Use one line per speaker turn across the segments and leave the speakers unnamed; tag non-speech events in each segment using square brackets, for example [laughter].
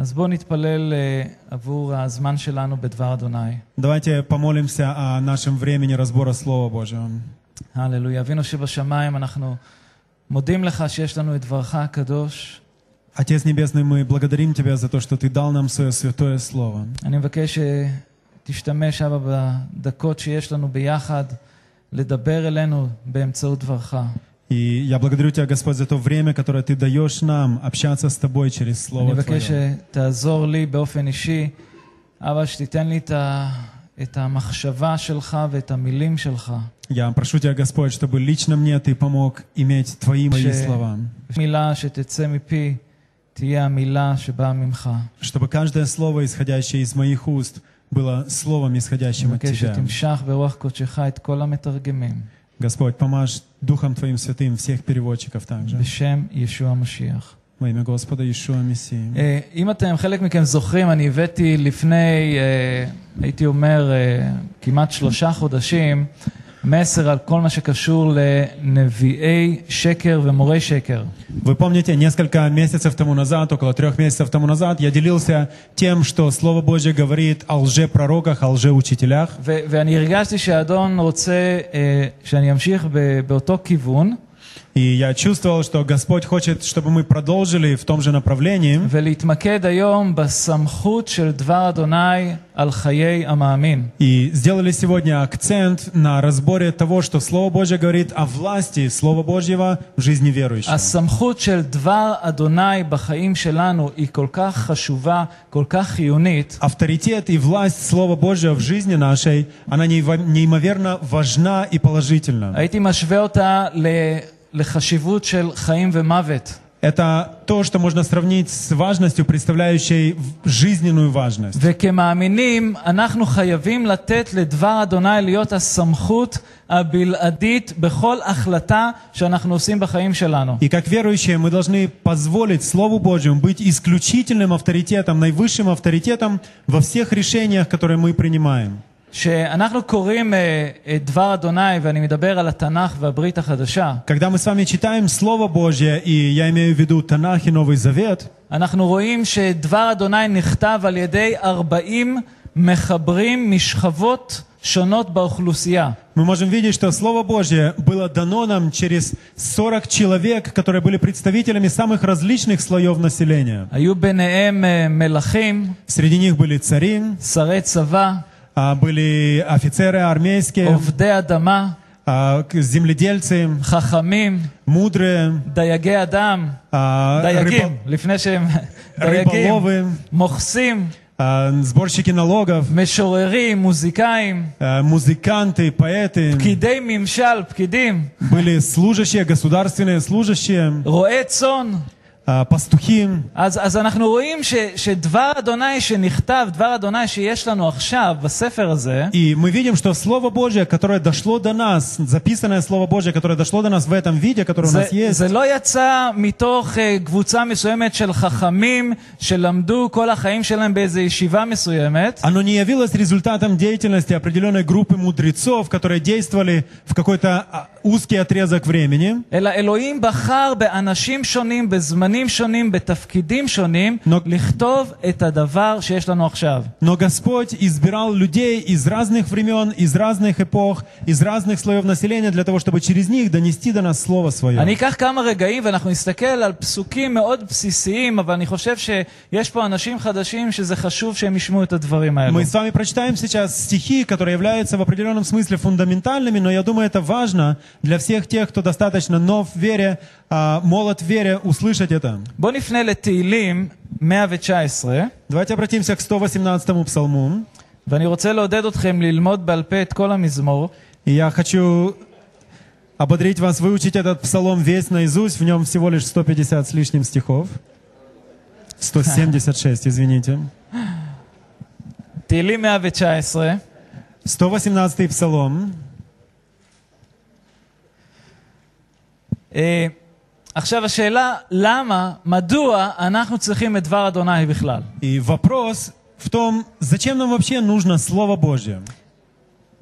אז בואו נתפלל אה, עבור הזמן שלנו בדבר אדוני.
Давайте помолимся о нашем времени разбора Слова Божьего.
הללויה. אבינו שבשמיים, אנחנו מודים לך שיש לנו את דברך הקדוש.
Отец Небесный, мы благодарим Тебя за то, что Ты дал нам свое святое Слово.
אני מבקש שתשתמש, אבא, בדקות שיש לנו ביחד, לדבר אלינו באמצעות דברך.
И я благодарю Тебя, Господь, за то время, которое Ты даешь нам общаться с Тобой через
אני
Слово
מבקש
Твое.
שתעזור לי באופן אישי, אבא, שתיתן לי את, ה... את המחשבה שלך ואת המילים שלך.
Я прошу Тебя, Господь, чтобы лично мне Ты помог иметь Твои мои
ש-
слова.
מילה שתצא מפי תהיה המילה שבאה ממך.
Чтобы каждое слово, исходящее из моих уст, было словом,
אני
исходящим от
מבקש
Тебя.
שתמשך ברוח קודשך את כל המתרגמים,
Господь, помажь Духом Твоим Святым всех переводчиков также.
בשם ישוע המשיח.
Во имя Господа Иешуа Мессии.
אה, אם אתם, חלק מכם זוכרים, אני הבאתי לפני, אה, הייתי אומר, אה, כמעט שלושה חודשים, מסר על כל מה שקשור לנביאי שקר ומורי שקר.
Вы помните, несколько месяцев тому назад, около трех месяцев тому назад, я делился тем, что Слово Божье говорит о лжепророках, о лжеучителях.
ו- ואני הרגשתי שהאדון רוצה אה, שאני אמשיך ב- באותו כיוון,
И я чувствовал, что Господь хочет, чтобы мы продолжили в том же направлении
ולהתמקד היום בסמכות של דבר אדוני על חיי המאמין.
и сделали сегодня акцент на разборе того, что Слово Божье говорит о власти Слова Божьего в жизни верующего.
הסמכות של דבר אדוני בחיים שלנו היא כל כך חשובה, כל כך חיונית,
Авторитет и власть Слова Божьего в жизни нашей, она неиво- неимоверно важна и положительна.
הייתי משווה אותה ל- לחשיבות של חיים ומוות.
Это то, что можно сравнить с важностью, представляющей в- жизненную важность.
וכמאמינים, אנחנו חייבים לתת לדבר אדוני להיות הסמכות הבלעדית בכל החלטה שאנחנו עושים בחיים שלנו.
И как верующие мы должны позволить Слову Божьему быть исключительным авторитетом, наивысшим авторитетом во всех решениях, которые мы принимаем.
כשאנחנו קוראים אה, את דבר אדוני, ואני מדבר על התנ"ך והברית החדשה,
Когда мы с вами читаем Слово Божье, и я имею в виду Танах и Новый Завет,
אנחנו רואים שדבר אדוני נכתב על ידי 40 מחברים משכבות שונות באוכלוסייה.
мы можем видеть, что Слово Божье было дано нам через 40 человек, которые были представителями самых различных слоев населения.
היו ביניהם אה, מלכים,
Среди них были цари,
שרי צבא,
а, были офицеры армейские,
עובדי אדמה,
а, к- земледельцы,
חכמים,
мудрые,
דייגי אדם,
а,
דייגים,
рыбо-
לפני שהם דייגים,
рыболовы,
מוכסים,
а, сборщики налогов,
משוררים, מוזיקאים,
а, музыканты, поэты,
פקידי ממשל, פקידים,
были служащие, государственные служащие,
רועי צאן.
а, пастухи.
אז, אז אנחנו רואים ש, שדבר אדוני שנכתב, דבר אדוני שיש לנו עכשיו בספר הזה,
И мы видим, что Слово Божье, которое дошло до нас, записанное Слово Божье, которое дошло до нас в этом виде, которое у
זה,
нас есть,
זה לא יצא מתוך uh, קבוצה מסוימת של חכמים שלמדו כל החיים שלהם באיזו ישיבה מסוימת,
оно не явилось результатом деятельности определенной группы мудрецов, которые действовали в какой-то а, узкий отрезок времени,
אלא אלוהים בחר באנשים שונים, בזמנים שונים, בתפקידים שונים,
נו-
לכתוב את הדבר שיש לנו עכשיו.
но Господь избирал людей из разных времен, из разных эпох, из разных слоев населения для того, чтобы через них донести до нас Слово Свое.
אני אקח כמה רגעים ואנחנו נסתכל על פסוקים מאוד בסיסיים, אבל אני חושב שיש פה אנשים חדשים שזה חשוב שהם ישמעו את הדברים האלו.
Мы с вами прочитаем сейчас стихи, которые являются в определенном смысле фундаментальными, но я думаю, это важно для всех тех, кто достаточно нов в вере, а, молод в вере, услышать это.
בואו נפנה לתהילים 119,
Давайте обратимся к 118 псалму.
ואני רוצה לעודד אתכם ללמוד בעל פה את כל המזמור,
И я хочу ободрить вас выучить этот псалом весь наизусть. В нем всего лишь 150 с лишним стихов. 176, извините.
תהילים 119,
118 псалом.
עכשיו השאלה, למה, מדוע אנחנו צריכים את דבר אדוני בכלל?
И вопрос в том, зачем нам вообще нужно Слово Божье?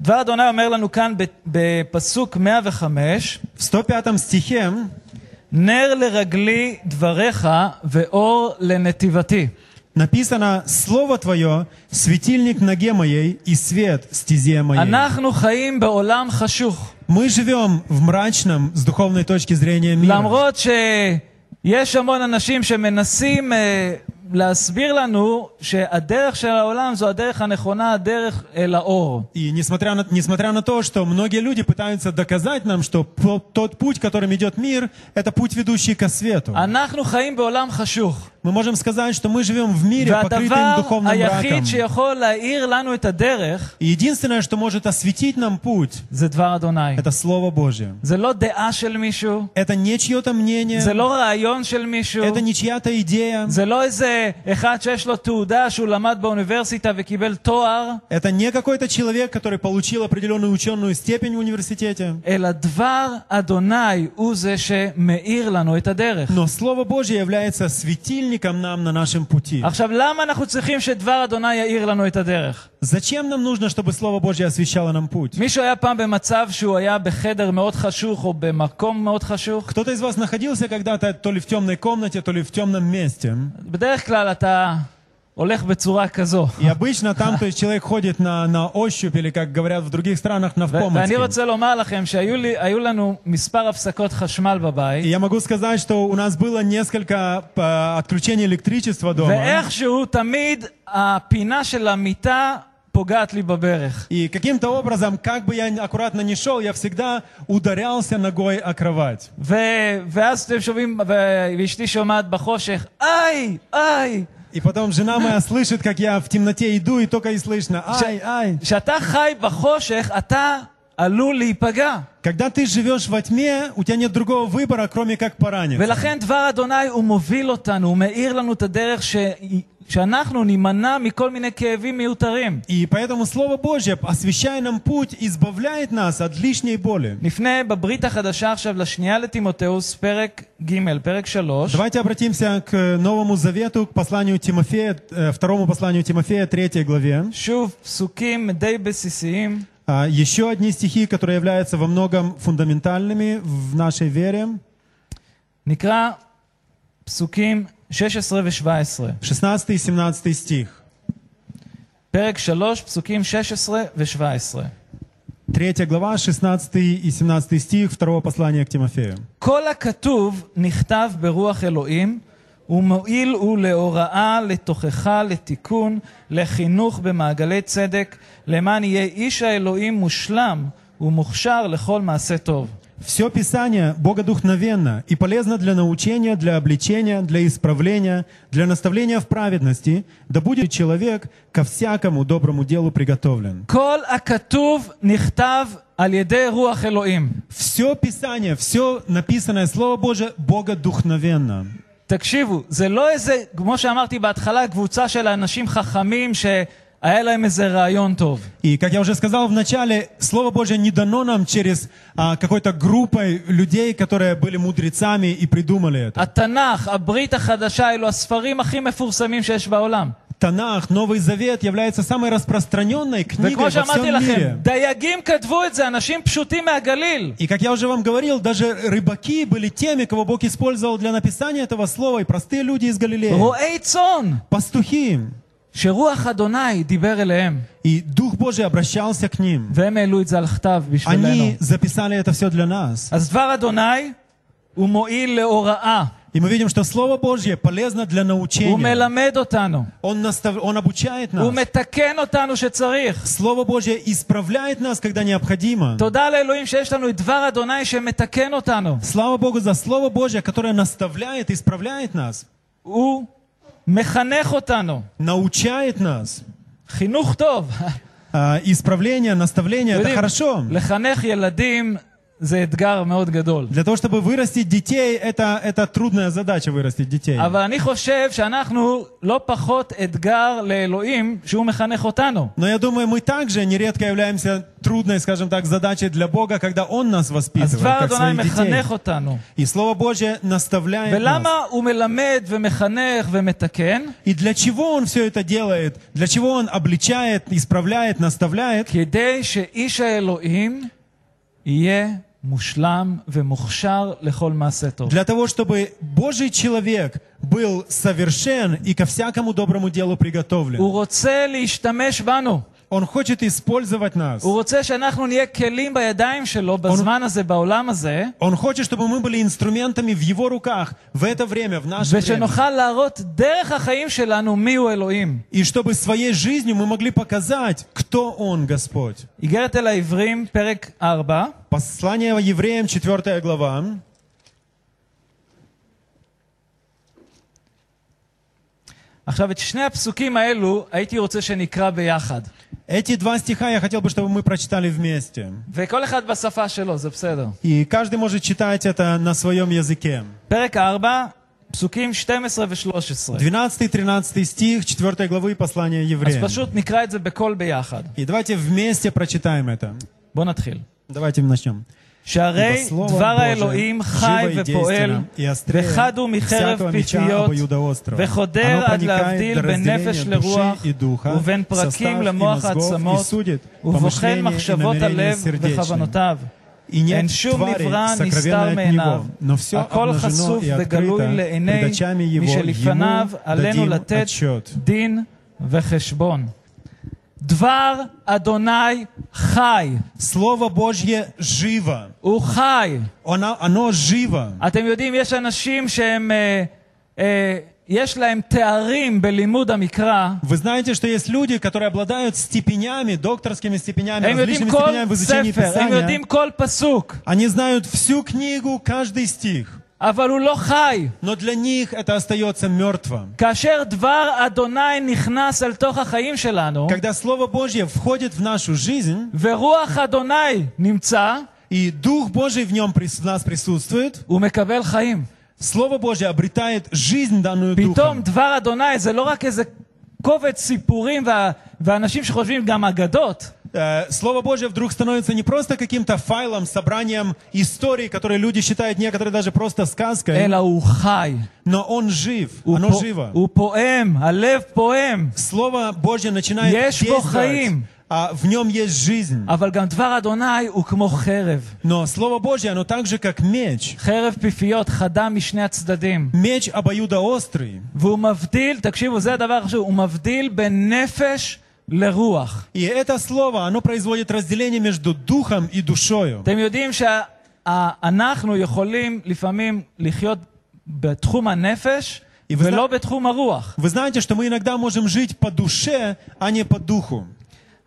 דבר אדוני אומר לנו כאן ב- בפסוק 105,
В 105 стихе
נר לרגלי דבריך ואור לנתיבתי.
Написано, Слово Твое — светильник ноге моей и свет стезе моей.
אנחנו חיים בעולם חשוך.
Мы живем в мрачном, с духовной точки зрения, мире.
למרות שיש המון אנשים שמנסים אה, להסביר לנו שהדרך של העולם זו הדרך הנכונה, הדרך אל האור.
И несмотря на, несмотря на то, что многие люди пытаются доказать нам, что по- тот путь, которым идет мир, это путь, ведущий ко свету.
אנחנו חיים בעולם חשוך.
Мы можем сказать, что мы живем в мире, покрытым
והדבר
духовным мраком.
היחיד שיכול להאיר לנו את הדרך
И единственное, что может осветить нам путь,
זה דבר אדוני.
это Слово Божье.
זה לא דעה של מישהו,
Это не чье-то мнение,
זה לא רעיון של מישהו,
это не чья-то идея, это не какой-то человек, который получил определенную ученую степень в университете. Но Слово Божье является светильником нам на нашем пути. Зачем нам нужно, чтобы Слово Божье освещало нам путь? Кто-то из вас находился когда-то то ли в темной комнате, то ли в темном месте.
בדרך כלל אתה הולך בצורה כזו.
И обычно там, то есть человек ходит на, на ощупь, или, как говорят в других странах, на
ו- ואני
впомощи.
רוצה לומר לכם שהיו לי, היו לנו מספר הפסקות חשמל
И
בבית,
я могу сказать, что у нас было несколько э, отключений электричества дома.
ואיכשהו תמיד הפינה של המיטה פוגעת לי בברך.
И каким-то образом, как бы я аккуратно не шел, я всегда ударялся ногой о кровать.
ו- ואז אתם שומעים, ו- ואשתי שומעת בחושך, איי, איי.
И потом жена моя слышит, как я в темноте иду, и только и слышно, ай, ай.
כשאתה חי בחושך, אתה עלול להיפגע.
Когда ты живешь во тьме, у тебя нет другого выбора, кроме как пораниться.
ולכן דבר אדוני הוא מוביל אותנו, הוא מאיר לנו את הדרך ש... שאנחנו נימנע מכל מיני כאבים מיותרים.
И поэтому Слово Божье, освещая нам путь, избавляет нас от лишней боли.
נפנה בברית החדשה עכשיו לשנייה לתימותאוס, פרק ג', פרק שלוש.
Давайте обратимся к Новому Завету, к посланию Тимофея, э, второму посланию Тимофея, третьей главе.
שוב, פסוקים די בסיסיים.
А, Еще одни стихи, которые являются во многом фундаментальными в нашей вере.
נקרא פסוקים 16 ו-17.
16 и 17 стих.
פרק 3, פסוקים 16 ו-17.
Третья глава, 16 и 17 стих второго послания к Тимофею.
כל הכתוב נכתב ברוח אלוהים, ומועיל הוא להוראה, לתוכחה, לתיקון, לחינוך במעגלי צדק, למען יהיה איש האלוהים מושלם ומוכשר לכל מעשה טוב.
Все Писание богодухновенно и полезно для научения, для обличения, для исправления, для наставления в праведности, да будет человек ко всякому доброму делу приготовлен.
כל הכתוב נכתב על ידי רוח אלוהים.
Все Писание, все написанное Слово Божие богодухновенно.
תקשיבו, זה לא איזה, כמו שאמרתי בהתחלה, קבוצה של אנשים חכמים שהיה להם איזה רעיון טוב.
И, как я уже сказал в начале, Слово Божье не дано нам через а, какой-то группой людей, которые были мудрецами и придумали это.
התנ"ך, הברית החדשה, אלו הספרים הכי מפורסמים שיש בעולם.
Танах, Новый Завет является самой распространенной книгой
וכמו
во
שאמרתי
всем
לכם,
мире.
דייגים כתבו את זה, אנשים פשוטים מהגליל.
И как я уже вам говорил, даже рыбаки были теми, кого Бог использовал для написания этого слова, и простые люди из Галилеи.
רועי צאן,
Пастухи.
שרוח אדוני דיבר אליהם,
И Дух Божий обращался к ним.
והם העלו את זה על כתב בשבילנו.
Они записали это все для нас.
אז דבר אדוני הוא מועיל להוראה,
И мы видим, что Слово Божье полезно для
הוא
научения.
מלמד אותנו,
Он, настав... Он обучает
הוא
нас.
מתקן אותנו שצריך.
Слово Божье исправляет нас, когда необходимо.
תודה לאלוהים שיש לנו את דבר אדוני שמתקן אותנו.
Слава Богу за Слово Божье, которое наставляет, исправляет нас,
הוא מחנך אותנו.
научает нас.
חינוך טוב.
А, Исправление, наставление это
יודעים,
хорошо.
לחנך ילדים
Для того, чтобы вырастить детей, это, это трудная задача вырастить детей. Но я думаю, мы также нередко являемся трудной, скажем так, задачей для Бога, когда Он нас воспитывает, как своих детей. И Слово Божье наставляет нас. И для чего Он все это делает? Для чего Он обличает, исправляет, наставляет? Для того, чтобы Божий человек был совершен и ко всякому доброму делу приготовлен. Он хочет использовать нас.
Он хочет, чтобы נהיה כלים בידיים
Он хочет, чтобы мы были инструментами в его руках в это время, в наше время. И чтобы своей жизнью мы могли показать, кто он, Господь. Послание евреям, 4 глава.
עכשיו, את שני הפסוקים האלו הייתי רוצה שנקרא ביחד.
Эти два стиха я хотел бы, чтобы мы прочитали вместе. И каждый может читать это на своем языке. 12-13 стих 4 главы послания евреям. И давайте вместе прочитаем это. Давайте начнем.
שהרי דבר האלוהים חי ופועל, וחד הוא מחרב פיפיות, וחודר עד להבדיל בין נפש לרוח, ובין פרקים למוח העצמות, ובוחן מחשבות הלב וכוונותיו. אין שום נברא נסתר מעיניו, הכל חשוף וגלוי לעיני מי שלפניו עלינו לתת דין וחשבון. דבר אדוני חי,
Слово Божье живо.
הוא חי.
Оно, оно живо.
אתם יודעים, יש אנשים שהם, אה, אה, יש להם תארים בלימוד המקרא,
Вы знаете, что есть люди, которые обладают степенями, докторскими степенями,
הם יודעים
различными
כל
степенями в изучении
ספר, הם
Писания.
יודעים כל פסוק,
Они знают всю книгу, каждый стих.
אבל הוא לא חי.
Но для них это остается мертвым.
כאשר דבר אדוני נכנס אל תוך החיים שלנו,
Когда Слово Божье входит в нашу жизнь,
ורוח אדוני נמצא,
и Дух Божий в нем прис- в нас присутствует,
הוא מקבל חיים.
Слово Божье обретает жизнь, данную
פתאום
Духом.
דבר אדוני זה לא רק איזה קובץ סיפורים וה, ואנשים שחושבים גם אגדות,
Э, Слово Божье вдруг становится не просто каким-то файлом, собранием историй, которые люди считают некоторые даже просто сказкой,
אלא הוא חי.
но он жив,
הוא,
оно
פו-
живо.
הוא פועם, הלב פועם,
Слово Божье начинает
יש בו
действовать,
חיים.
а в нем есть жизнь.
אבל גם דבר אדוני הוא כמו חרב.
Но Слово Божье, оно так же, как меч.
חרב פיפיות חדה משני הצדדים.
Меч обоюдоострый.
והוא מבדיל, תקשיבו, זה הדבר החשוב, הוא מבדיל בין נפש לרוח.
И это слово, оно производит разделение между духом и душою.
אתם יודעים שאנחנו יכולים לפעמים לחיות בתחום הנפש
И вы
ולא
зна-
בתחום הרוח.
Вы знаете, что мы иногда можем жить по душе, а не по духу.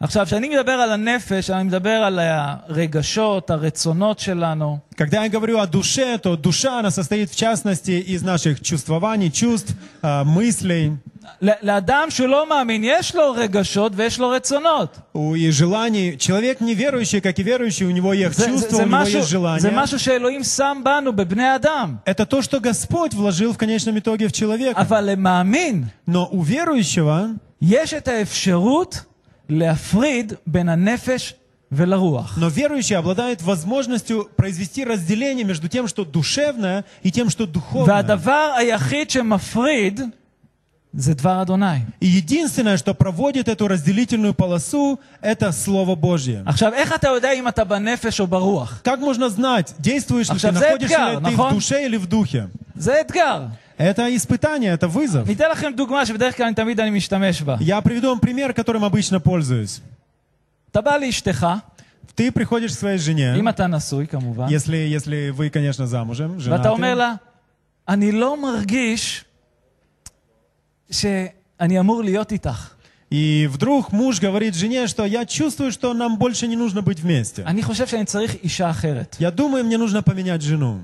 עכשיו, כשאני מדבר על הנפש, אני מדבר על הרגשות, הרצונות שלנו.
Когда я говорю о душе, то душа, она состоит в частности из наших чувствований, чувств, а, мыслей
ל- לאדם שלא מאמין, יש לו רגשות ויש לו רצונות.
у- и желаний. Человек неверующий, как и верующий, у него есть
זה, זה,
чувства,
זה,
у него
משהו,
есть
זה
желания.
משהו שאלוהים שם בנו, בבני אדם.
Это то, что Господь вложил в конечном итоге в человека.
אבל למאמין,
Но у верующего
יש את האפשרות
Но верующие обладают возможностью произвести разделение между тем, что душевное, и тем, что духовное. И единственное, что проводит эту разделительную полосу, это Слово Божье. Как можно знать, действуешь ли ты, находишься ли ты в душе или в духе? Это испытание, это вызов. Я приведу вам пример, которым обычно пользуюсь. Ты приходишь к своей жене, если, если вы, конечно, замужем, женаты,
שאני אמור להיות איתך.
и вдруг муж говорит жене, что я чувствую, что нам больше не нужно быть вместе.
אני חושב שאני צריך אישה אחרת.
Я думаю, мне нужно поменять жену.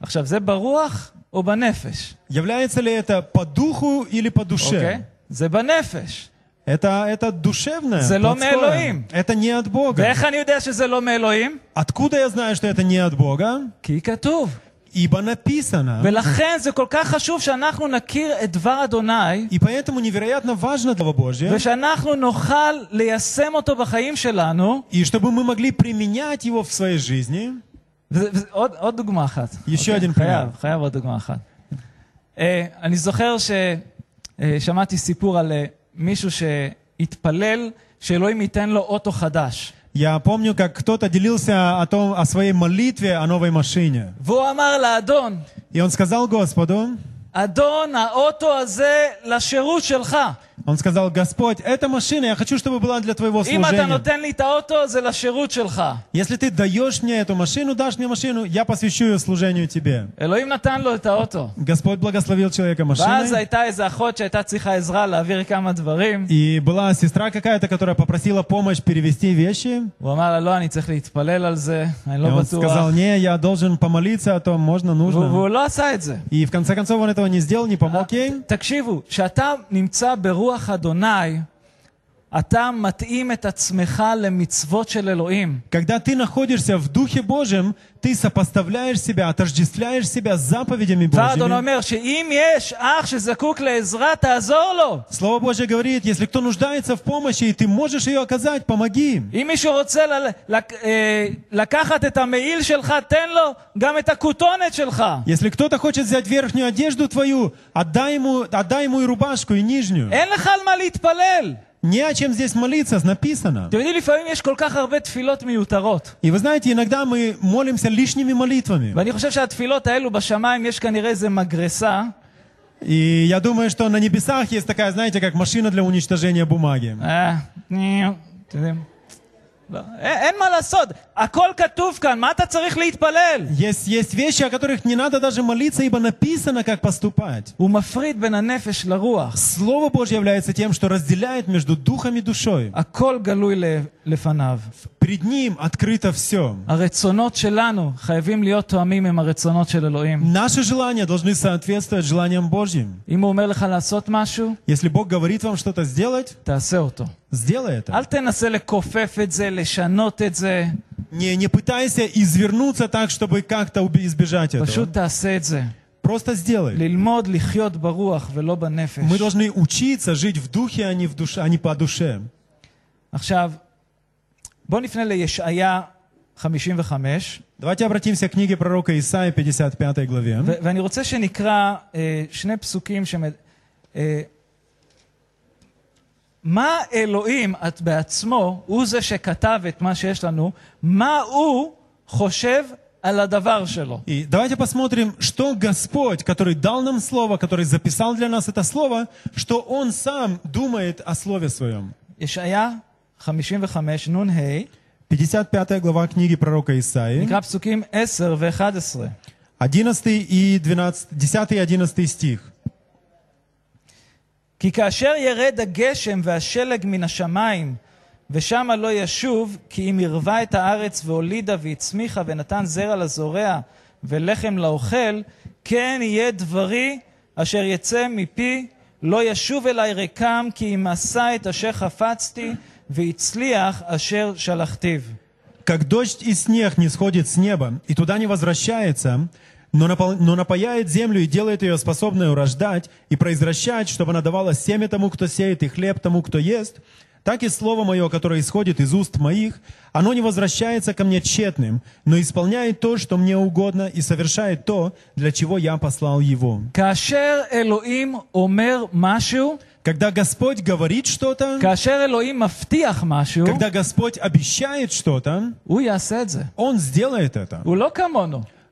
עכשיו, זה ברוח או בנפש?
Является ли это по духу или по душе?
אוקיי? זה בנפש.
Это, это душевное,
זה לא
плотское.
מאלוהים.
Это не от Бога.
ואיך אני יודע שזה לא מאלוהים?
Откуда я знаю, что это не от Бога?
כי כתוב.
Ибо написано.
ולכן זה כל כך חשוב שאנחנו נכיר את דבר אדוני,
И поэтому невероятно важно для Божье,
ושאנחנו נוכל ליישם אותו בחיים שלנו.
и чтобы мы могли применять его в своей жизни.
וזה- וזה- עוד, עוד דוגמה אחת.
еще один
חייב,
пример.
חייב עוד דוגמה אחת. אה, אני זוכר ששמעתי סיפור על אה, מישהו שהתפלל שאלוהים ייתן לו אוטו חדש.
Я помню, как кто-то делился о, том, о своей молитве о новой машине.
והוא אמר לאדון,
И он сказал Господу,
אדון, האוטו הזה לשירות שלך.
Он сказал, Господь, эта машина, я хочу, чтобы была для Твоего служения. Если Ты даешь мне эту машину, дашь мне машину, я посвящу ее служению Тебе. Господь благословил человека машиной. И была сестра какая-то, которая попросила помощь перевести вещи. И он сказал, не, я должен помолиться о том, можно, нужно. И в конце концов он этого не сделал, не помог ей.
רוח אדוני אתה מתאים את עצמך למצוות של אלוהים.
Когда ты находишься в Духе Божьем, ты сопоставляешь себя, отождествляешь себя с заповедями
ואדון
Божьими.
אומר שאם יש אח שזקוק לעזרה, תעזור לו.
Слово Божье говорит, если кто нуждается в помощи, и ты можешь ее оказать, помоги им.
אם מישהו רוצה ל- לק- אה, לקחת את המעיל שלך, תן לו גם את הכותונת שלך.
Если кто-то хочет взять верхнюю одежду твою, отдай ему, отдай ему и рубашку, и нижнюю.
אין לך על מה להתפלל.
Не о чем здесь молиться, написано.
אתם יודעים, לפעמים יש כל כך הרבה תפילות מיותרות.
И вы знаете, иногда мы молимся лишними молитвами.
ואני חושב שהתפילות האלו בשמיים, יש כנראה איזה מגרסה.
И я думаю, что на небесах есть такая, знаете, как машина для уничтожения бумаги.
לא, אין, אין מה לעשות, הכל כתוב כאן, מה אתה צריך להתפלל?
Есть, есть вещи, о которых не надо даже молиться, ибо написано, как поступать.
הוא מפריד בין הנפש לרוח.
Слово Божье является тем, что разделяет между духом и душой.
הכל גלוי ל- לפניו.
Пред Ним открыто все.
הרצונות שלנו חייבים להיות תואמים עם הרצונות של אלוהים.
Наши желания должны соответствовать желаниям Божьим.
אם הוא אומר לך לעשות משהו,
Если Бог говорит вам что-то сделать,
תעשה אותו.
сделай это.
אל תנסה לכופף את זה, לשנות את זה,
Не, не пытайся извернуться так, чтобы как-то уби- избежать этого.
פשוט תעשה את זה.
Просто сделай.
ללמוד לחיות ברוח ולא בנפש.
Мы должны учиться жить в духе, а не, в душе, а не по душе.
עכשיו, בואו נפנה לישעיה 55,
Давайте обратимся к книге пророка Исаия, 55 главе.
ו- ואני רוצה שנקרא אה, שני פסוקים ש... אה, מה אלוהים את בעצמו, הוא זה שכתב את מה שיש לנו, מה הוא חושב על הדבר שלו.
И давайте посмотрим, что Господь, который дал нам Слово, который записал для нас это Слово, что Он сам думает о Слове Своем.
ישעיה 55 נ"ה,
55 глава книги пророка Исаии,
נקרא פסוקים 10 ו-11.
11 и 12, 10 и 11 стих.
כי כאשר ירד הגשם והשלג מן השמיים, ושמה לא ישוב, כי אם ערבה את הארץ והולידה והצמיחה ונתן זרע לזורע ולחם לאוכל, כן יהיה דברי אשר יצא מפי, לא ישוב אלי ריקם, כי אם עשה את אשר חפצתי, והצליח אשר שלחתיו.
Как дождь и снег не сходит с неба, и туда не возвращается, но, напол- но напаяет землю и делает ее способной урождать и произвращать, чтобы она давала семя тому, кто сеет, и хлеб тому, кто ест, так и слово мое, которое исходит из уст моих, оно не возвращается ко мне тщетным, но исполняет то, что мне угодно, и совершает то, для чего я послал его.
כאשר אלוהים אומר משהו,
когда Господь говорит что-то, когда Господь обещает что-то, Он сделает это.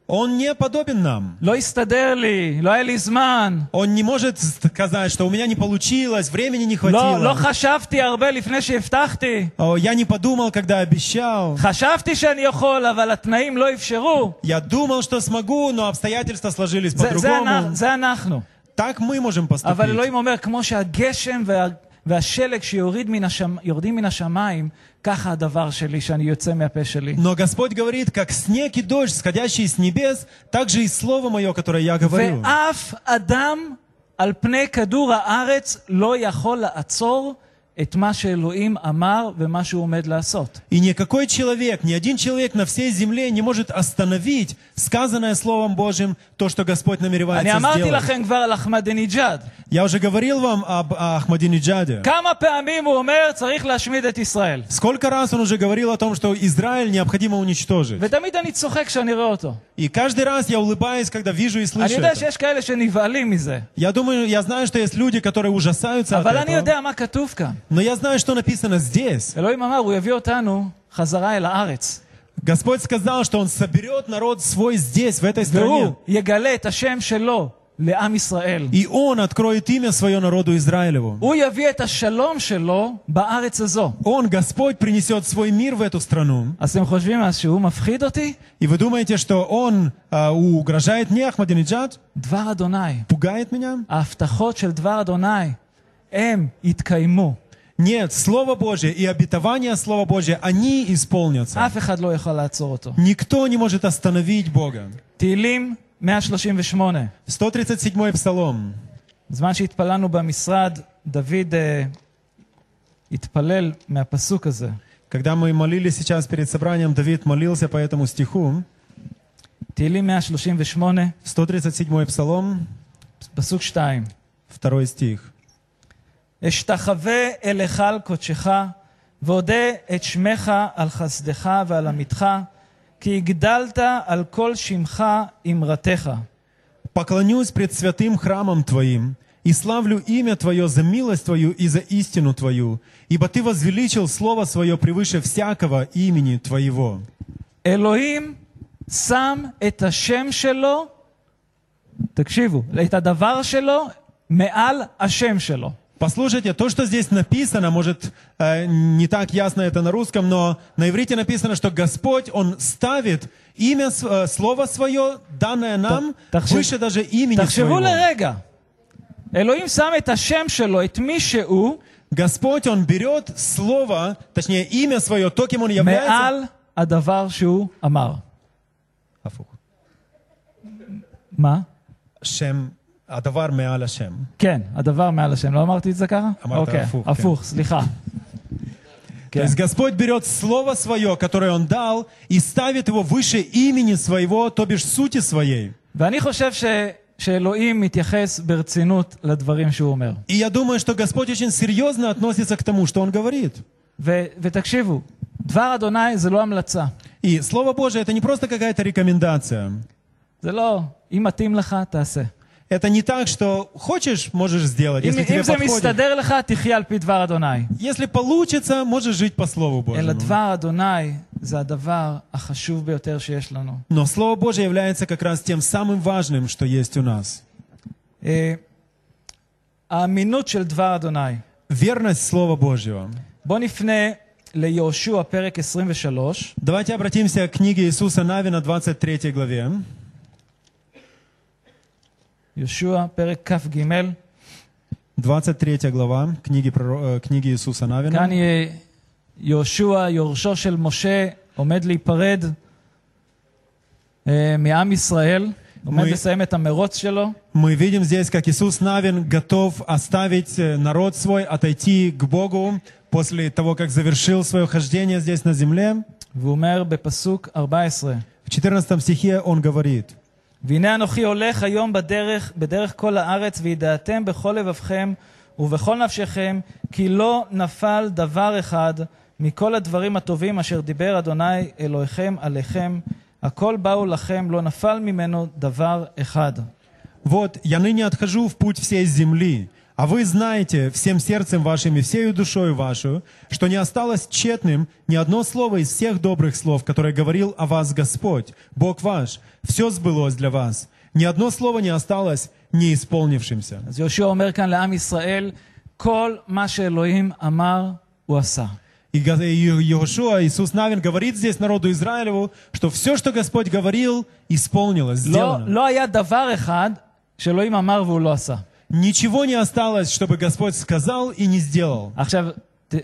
Он не подобен нам. Он не может сказать, что у меня не получилось, времени не хватило. Я не подумал, когда обещал. Я думал, что смогу, но обстоятельства сложились по-другому.
אנחנו, זה אנחנו.
Так мы можем
אבל
поступить.
אלוהים אומר, כמו שהגשם וה, והשלג שיורדים מן השמ, יורדים מן השמיים, ככה הדבר שלי שאני יוצא מהפה שלי.
Но Господь говорит, как снег и дождь, сходящие с небес, так же и слово мое, которое я говорю.
ואף אדם על פני כדור הארץ לא יכול לעצור את מה שאלוהים אמר ומה שהוא עומד לעשות.
И никакой человек, ни один человек на всей земле не может остановить сказанное Словом Божьим то, что Господь
אני
намеревается
אמרתי
сделать.
לכם כבר על אחמדינג'אד.
Я уже говорил вам об Ахмадинеджаде.
כמה פעמים הוא אומר צריך להשמיד את ישראל.
Сколько раз он уже говорил о том, что Израиль необходимо уничтожить.
ותמיד אני צוחק כשאני רואה אותו.
И каждый раз я улыбаюсь, когда вижу и
אני
слышу
יודע
это.
שיש כאלה שנבהלים מזה.
Я думаю, я знаю, что есть люди, которые ужасаются от
אבל אני
этого.
יודע מה כתוב כאן.
Но я знаю, что написано здесь.
אלוהים אמר, הוא יביא אותנו חזרה אל הארץ.
Господь сказал, что Он соберет народ свой здесь, в этой стране.
והוא יגלה את השם שלו לעם ישראל.
И Он откроет имя свое народу Израилеву.
הוא יביא את השלום שלו בארץ הזו.
Он, Господь, принесет свой мир в эту страну.
אז אתם חושבים אז שהוא מפחיד אותי?
И вы думаете, что Он а, угрожает мне, Ахмадинеджад?
דבר אדוני,
Пугает меня?
ההבטחות של דבר אדוני, הם יתקיימו.
Нет, Слово Божье и обетование Слова Божье, они исполнятся.
אף אחד לא יכול לעצור אותו.
Никто не может остановить Бога.
תהילים 138.
137 Псалом.
בזמן שהתפללנו במשרד, דוד אה, התפלל מהפסוק הזה.
Когда мы молились сейчас перед собранием, Давид молился по этому стиху.
תהילים 138,
137 Псалом,
פסוק 2.
второй стих.
אשתחווה אל היכל קודשך, ואודה את שמך על חסדך ועל עמיתך, כי הגדלת על כל שמך אמרתך.
«Поклонюсь пред святым храмом Твоим, и славлю имя Твое за милость Твою и за истину Твою, ибо Ты возвеличил Слово Свое превыше всякого имени Твоего».
אלוהים שם את השם שלו, תקשיבו, את הדבר שלו מעל השם שלו.
Послушайте, то, что здесь написано, может, э, не так ясно это на русском, но на иврите написано, что Господь, Он ставит имя, э, слово свое, данное нам, выше даже имени своего.
Элоим сам это шем шело, это мишеу.
Господь, Он берет слово, точнее, имя свое, то, кем Он является.
Меал адавар Шу амар.
Афух.
Ма?
Шем הדבר מעל השם.
כן, הדבר מעל השם. לא אמרתי את זה ככה?
אמרת
אוקיי,
הפוך, כן.
הפוך, סליחה. [laughs]
То есть Господь берет Слово Свое, которое Он дал, и ставит его выше имени Своего, то бишь сути Своей.
ואני חושב ש... שאלוהים מתייחס ברצינות לדברים שהוא אומר.
И я думаю, что Господь очень серьезно относится к тому, что Он говорит.
ו... ותקשיבו, דבר אדוני זה לא המלצה.
И Слово Божие это не просто какая-то рекомендация.
זה לא, אם מתאים לך, תעשה.
это не так, что хочешь, можешь сделать, если тебе подходит. Если получится, можешь жить по Слову Божьему. Но Слово Божье является как раз тем самым важным, что есть у нас. Верность Слова Божьего. Давайте обратимся к книге Иисуса Навина, 23 главе.
יהושע, פרק כ"ג.
23 глава книги, проро- э, книги Иисуса Навина.
כאן יהיה יהושע, יורשו של משה, עומד להיפרד אה, מעם ישראל, עומד
מי-
לסיים את המרוץ שלו,
Мы видим здесь, как Иисус Навин готов оставить э, народ свой, отойти к Богу после того, как завершил свое хождение здесь на земле.
והוא אומר בפסוק 14,
В 14 стихе он говорит,
והנה אנוכי הולך היום בדרך, בדרך כל הארץ, וידעתם בכל לבבכם ובכל נפשכם, כי לא נפל דבר אחד מכל הדברים הטובים אשר דיבר אדוני אלוהיכם עליכם, הכל באו לכם, לא נפל ממנו דבר אחד.
«Вот, я ныне отхожу в путь всей земли, А вы знаете всем сердцем вашим и всею душою вашу, что не осталось тщетным ни одно слово из всех добрых слов, которые говорил о вас Господь, Бог ваш. Все сбылось для вас. Ни одно слово не осталось
неисполнившимся.
И Иешуа, Иисус Навин говорит здесь народу Израилеву, что все, что Господь говорил, исполнилось, сделано
לא היה דבר אחד שאלוהים אמר והוא לא עשה.
Ничего не осталось, чтобы Господь сказал и не сделал.
עכשיו, ת,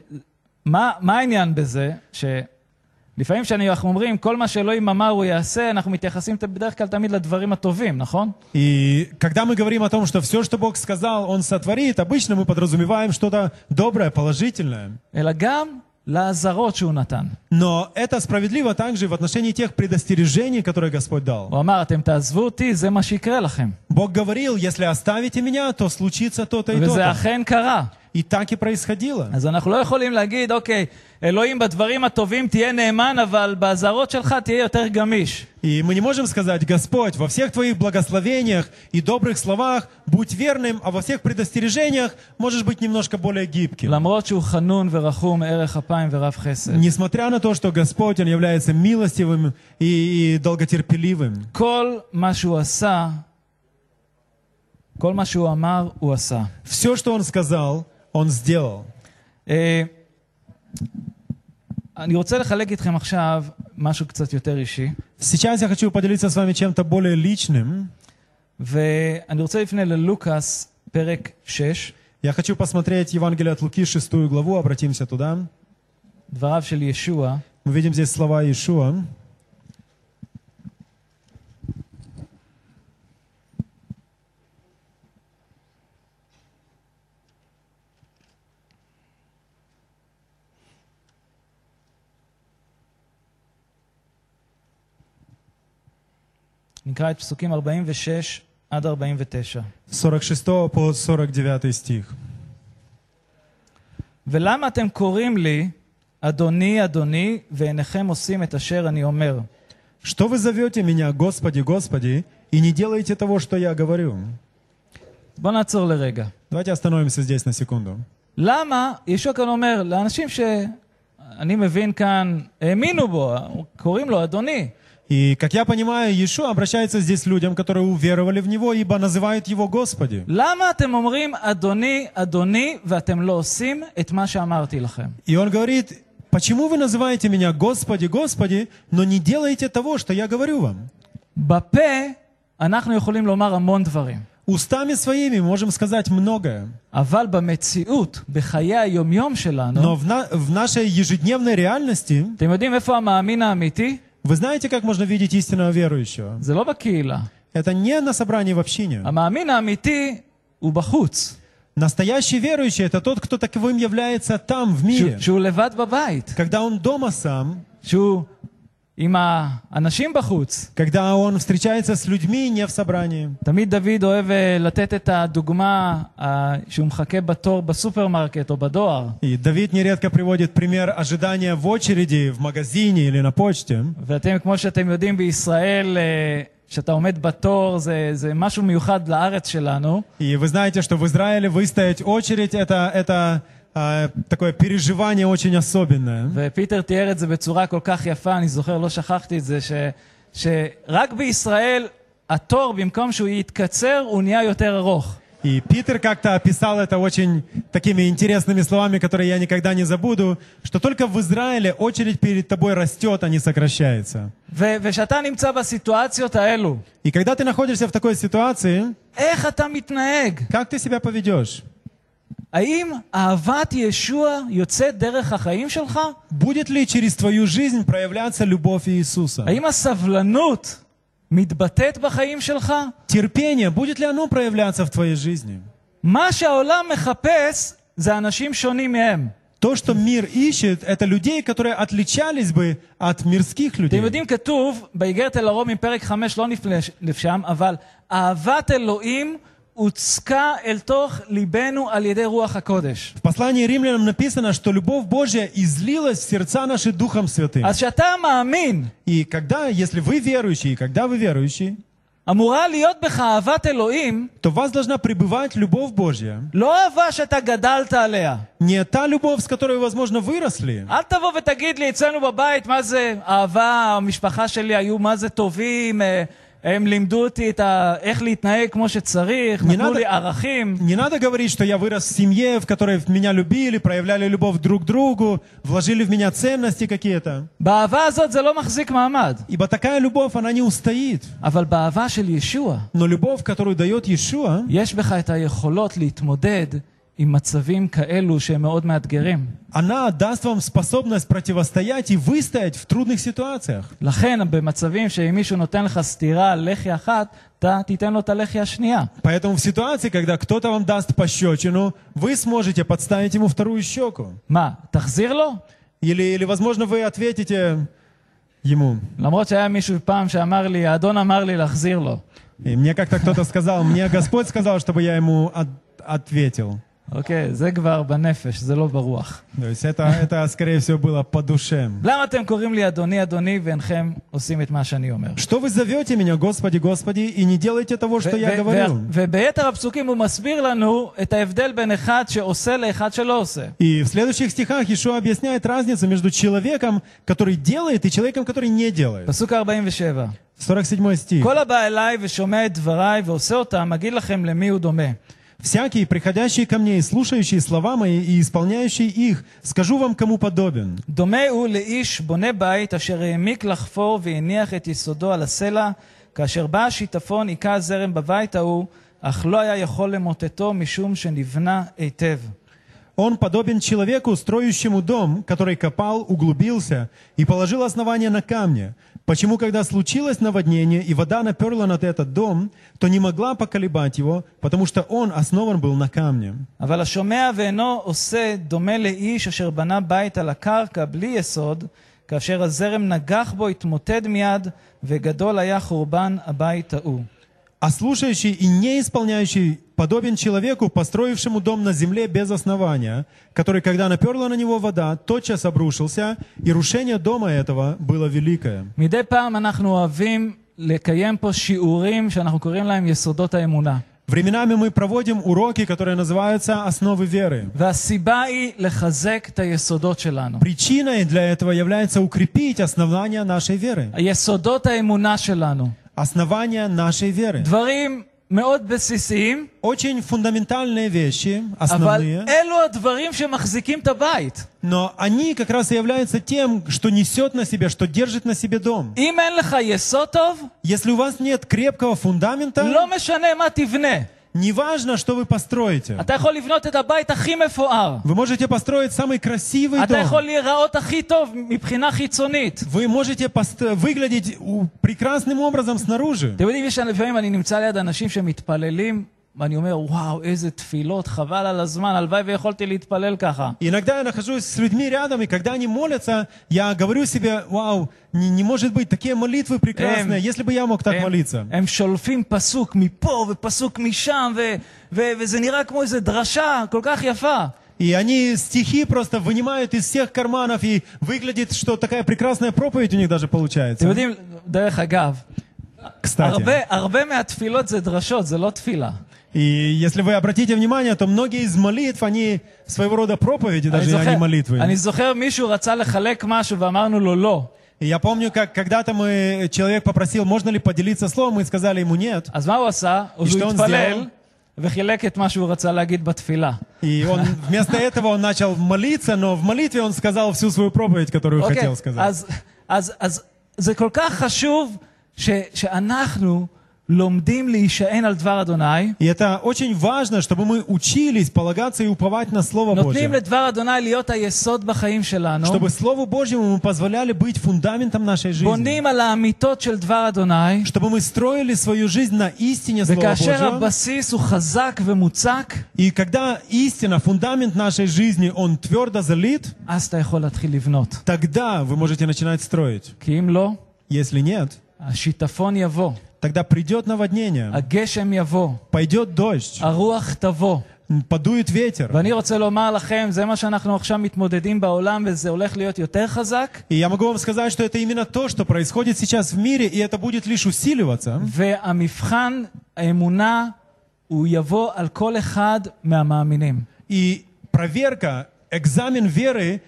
מה, מה העניין בזה? שלפעמים כשאנחנו אומרים, כל מה שאלוהים אמר הוא יעשה, אנחנו מתייחסים בדרך כלל תמיד לדברים הטובים, נכון?
И когда мы говорим о том, что все, что Бог сказал, Он сотворит, обычно мы подразумеваем что-то доброе, положительное.
אלא גם לאזהרות שהוא נתן.
Но это справедливо также в отношении тех предостережений, которые Господь дал.
הוא אמר, אתם תעזבו אותי, זה מה שיקרה לכם.
Бог говорил, если оставите меня, то случится то-то и
וזה
то-то.
אכן קרה.
И так и происходило.
אז אנחנו לא יכולים להגיד, אוקיי, אלוהים בדברים הטובים תהיה נאמן, אבל באזהרות שלך תהיה יותר גמיש.
И мы не можем сказать, Господь, во всех твоих благословениях и добрых словах будь верным, а во всех предостережениях можешь быть немножко более гибким.
למרות שהוא חנון ורחום, ערך אפיים ורב חסד.
Несмотря на то, что Господь, Он является милостивым и, и долготерпеливым.
כל מה שהוא עשה, כל מה שהוא אמר, הוא עשה.
Все, что Он сказал, Он сделал.
אה, אני רוצה לחלק איתכם עכשיו משהו קצת יותר אישי,
Сейчас я хочу поделиться с вами чем-то более личным.
ואני רוצה לפני ללוקאס, פרק 6,
Я хочу посмотреть Евангелие от Луки, шестую главу, обратимся туда.
דבריו של ישוע,
Мы видим здесь слова Иешуа.
נקרא את פסוקים 46 עד 49.
46 по 49 стих.
ולמה אתם קוראים לי, אדוני, אדוני, ואינכם עושים את אשר אני אומר?
Что вы зовете меня, Господи, Господи, и не делаете того, что я говорю?
בואו נעצור לרגע.
Давайте остановимся здесь на секунду.
למה, ישוע כאן אומר, לאנשים שאני מבין כאן, האמינו בו, קוראים לו אדוני.
И, как я понимаю, Иешу обращается здесь к людям, которые уверовали в Него, ибо называют Его Господи. И он говорит, почему вы называете меня Господи, Господи, но не делаете того, что я говорю вам? Устами своими можем сказать многое. Но в, на, в нашей ежедневной реальности, вы знаете, как можно видеть истинного верующего? Это не на собрании в общине. Настоящий верующий — это тот, кто таковым является там, в мире. Когда он дома сам,
עם האנשים בחוץ.
когда он встречается с людьми не в собрании.
תמיד דוד אוהב אה, לתת את הדוגמה אה, שהוא מחכה בתור בסופרמרקט או בדואר,
И Давид нередко приводит пример ожидания в очереди в магазине или на почте.
ואתם, כמו שאתם יודעים, בישראל, אה, כשאתה עומד בתור, זה, זה משהו מיוחד לארץ שלנו,
И вы знаете, что в Израиле выстоять очередь это, это а, такое переживание очень особенное.
ופיטר תיאר את זה בצורה כל כך יפה, אני זוכר, לא שכחתי את זה, ש, שרק בישראל התור, במקום שהוא יתקצר, הוא נהיה יותר ארוך.
И Питер как-то описал это очень такими интересными словами, которые я никогда не забуду, что только в Израиле очередь перед тобой растет, а не сокращается.
ו- וכשאתה נמצא בסיטואציות האלו,
И когда ты находишься в такой ситуации,
איך אתה מתנהג?
как ты себя поведешь?
האם אהבת ישוע יוצאת דרך החיים שלך?
Будет ли через твою жизнь проявляться любовь Иисуса?
האם הסבלנות מתבטאת בחיים שלך?
Терпение, будет ли оно проявляться в твоей жизни?
מה שהעולם מחפש זה אנשים שונים מהם.
То, что мир ищет, это людей, которые отличались бы от мирских
אתם
людей.
יודעים, כתוב באיגרת אל הרומים, פרק 5, לא נפנה לשם, אבל אהבת אלוהים הוצקה אל תוך ליבנו על ידי רוח הקודש.
В послании римлянам написано, что любовь Божья излилась в сердца наши Духом Святым.
אז כשאתה מאמין,
И когда, если вы верующие, и когда вы верующие,
אמורה להיות בך אהבת אלוהים,
то в вас должна пребывать любовь Божья.
לא אהבה שאתה גדלת עליה.
Не та любовь, с которой, возможно, выросли.
אל תבוא ותגיד לי, אצלנו בבית, מה זה אהבה, המשפחה שלי היו מה זה טובים, אה, הם לימדו אותי את ה... איך להתנהג כמו שצריך, נתנו
נדע-
לי ערכים.
Не надо говорить, что я вырос в семье, в которой меня любили, проявляли любовь друг к другу, вложили в меня ценности какие-то.
באהבה הזאת זה לא מחזיק מעמד.
Ибо такая любовь, она не устоит.
אבל באהבה של ישוע,
Но любовь, которую дает Иешуа,
יש בך את היכולות להתמודד עם מצבים כאלו שהם מאוד מאתגרים.
она даст вам способность противостоять и выстоять в трудных ситуациях.
לכן, במצבים שאם מישהו נותן לך סטירה על לחי אחת, אתה תיתן לו את הלחי השנייה.
Поэтому в ситуации, когда кто-то вам даст пощечину, вы сможете подставить ему вторую щеку.
מה, תחזיר לו?
Или, или возможно, вы ответите ему.
למרות שהיה מישהו פעם שאמר לי, האדון אמר לי להחזיר לו.
И мне как-то кто-то сказал, мне Господь сказал, чтобы я ему от- ответил.
אוקיי, זה כבר בנפש, זה לא ברוח.
То есть это, это, скорее всего, было по душе.
למה אתם קוראים לי אדוני, אדוני, ואינכם עושים את מה שאני אומר?
Что вы зовете меня, Господи, Господи, и не делаете того, что я
ו- ו-
говорю?
וביתר הפסוקים הוא מסביר לנו את ההבדל בין אחד שעושה לאחד שלא עושה.
И в следующих стихах Ишуа объясняет разницу между человеком, который делает, и человеком, который не делает.
פסוק 47.
47 стих.
כל הבא אליי ושומע את דבריי ועושה אותם, אגיד לכם למי הוא דומה.
«Всякий, приходящий ко мне и слушающий слова мои и исполняющий их, скажу вам, кому подобен.
דומה הוא לאיש בונה בית אשר העמיק לחפור והניח את יסודו על הסלע, כאשר בא השיטפון היכה הזרם בבית ההוא, אך לא היה יכול למוטטו משום שנבנה היטב.
Он подобен человеку, строящему дом, который копал, углубился и положил основание на камне. Почему, когда случилось наводнение и вода наперла над этот дом, то не могла поколебать его, потому что он основан был на камне.
אבל השומע ואינו עושה דומה לאיש אשר בנה בית על הקרקע בלי יסוד, כאשר הזרם נגח בו התמוטט מיד, וגדול היה חורבן הבית ההוא.
А слушающий и не исполняющий подобен человеку, построившему дом на земле без основания, который, когда наперла на него вода, тотчас обрушился, и рушение дома этого было великое.
מדי פעם אנחנו אוהבים לקיים פה שיעורים שאנחנו קוראים להם יסודות האמונה.
Временами мы проводим уроки, которые называются «Основы веры».
והסיבה היא לחזק את היסודות שלנו.
Причиной для этого является укрепить основания нашей веры.
יסודות האמונה שלנו.
Основания нашей веры.
דברים מאוד בסיסיים,
Очень фундаментальные вещи,
אבל
основные,
אלו הדברים שמחזיקים את הבית.
но они как раз и являются тем, что несет на себе, что держит на себе дом.
אם אין לך יסוד טוב,
Если у вас нет крепкого фундамента,
לא משנה מה תבנה.
неважно, что вы построите. Вы можете построить самый красивый дом. Вы можете выглядеть прекрасным образом снаружи.
ואני אומר, וואו, איזה
Иногда я нахожусь с людьми рядом, и когда они молятся, я говорю себе, вау, не, не может быть, такие молитвы прекрасные, если бы я мог так молиться. И они стихи просто вынимают из всех карманов, и выглядит, что такая прекрасная проповедь у них даже получается. Кстати.
הרבה, הרבה מהתפילות זה דרשות, זה לא תפילה.
И если вы обратите внимание, то многие из молитв, они своего рода проповеди,
אני
даже а не
זוכר,
молитвы.
אני זוכר מישהו רצה לחלק משהו ואמרנו לו לא.
И я помню, как когда-то мы, человек попросил, можно ли поделиться словом, мы сказали ему нет.
אז מה הוא עשה? אז
что
הוא
он
התפלל
сделал?
וחילק את מה שהוא רצה להגיד בתפילה.
И он [laughs] вместо этого он начал молиться, но в молитве он сказал всю свою проповедь, которую
אוקיי,
хотел сказать.
אז, אז, אז זה כל כך חשוב ש, שאנחנו
и это очень важно, чтобы мы учились полагаться и уповать на Слово Божье. Чтобы Слову Божьему мы позволяли быть фундаментом нашей жизни. Чтобы мы строили свою жизнь на истине Слова Божьего. И когда истина, фундамент нашей жизни, он твердо залит, тогда вы можете начинать строить. Если нет, тогда придет наводнение,
הגשם יבוא,
пойдет дождь,
הרוח תבוא.
подует ветер.
ואני רוצה לומר לכם, זה מה שאנחנו עכשיו מתמודדים בעולם, וזה הולך להיות יותר חזק,
И я могу вам сказать, что это именно то, что происходит сейчас в мире, и это будет лишь усиливаться.
והמבחן, האמונה, הוא יבוא על כל אחד מהמאמינים.
И проверка, экзамен веры про-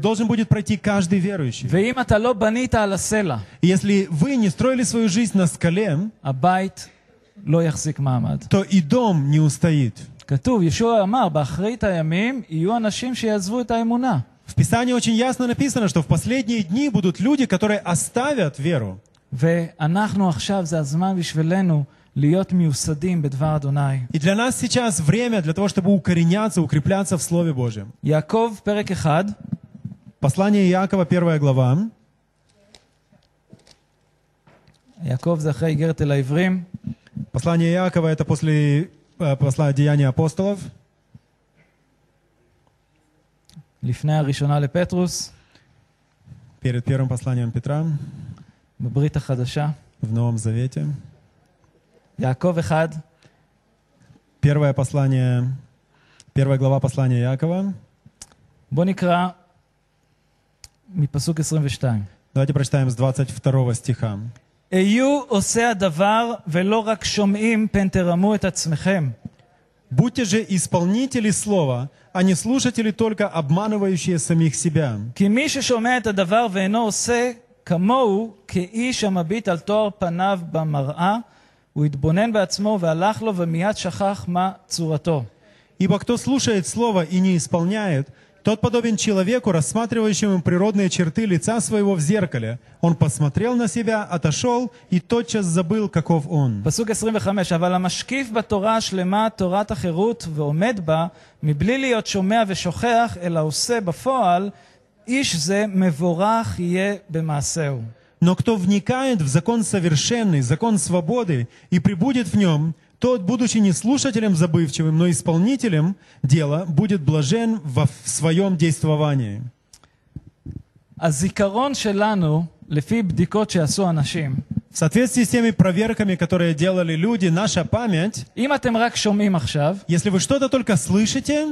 должен будет пройти каждый верующий.
ואם אתה לא בנית על הסלע,
И Если вы не строили свою жизнь на скале,
הבית לא יחזיק מעמד.
то и дом не устоит.
כתוב, ישוע אמר, באחרית הימים יהיו אנשים שיעזבו את האמונה.
В Писании очень ясно написано, что в последние дни будут люди, которые оставят веру.
ואנחנו עכשיו, זה הזמן בשבילנו
и для нас сейчас время для того, чтобы укореняться, укрепляться в Слове Божьем.
Яков, перек
Послание Якова, первая глава.
Яков.
Послание Якова это после э, послания Деяния апостолов.
Лифная решена Петрус.
Перед первым посланием Петра.
Бабрита Хадаша.
В Новом Завете.
יעקב אחד,
Первое послание Первая глава послания Якова.
בואו נקרא מפסוק 22.
Давайте прочитаем с 22 стиха.
היו עושי הדבר ולא רק שומעים פן תרמו את עצמכם.
«Будьте же исполнители слова, а не слушатели только, обманывающие самих себя.
כי מי ששומע את הדבר ואינו עושה כמוהו כאיש המביט על תואר פניו במראה, הוא התבונן בעצמו והלך לו ומיד שכח מה צורתו.
Ибо кто слушает слово и не исполняет, тот подобен человеку, рассматривающему природные черты лица своего в зеркале. Он посмотрел на себя, отошел и тотчас забыл, каков он».
פסוק 25, אבל המשקיף בתורה השלמה, תורת החירות, ועומד בה, מבלי להיות שומע ושוכח, אלא עושה בפועל, איש זה מבורך יהיה במעשהו.
Но кто вникает в закон совершенный, закон свободы, и прибудет в нем, тот, будучи не слушателем забывчивым, но исполнителем дела, будет блажен во в своем действовании.
הזיכרון שלנו, לפי בדיקות שעשו אנשים,
В соответствии с теми проверками, которые делали люди, наша память,
אם אתם רק שומעים עכשיו,
если вы что-то только слышите,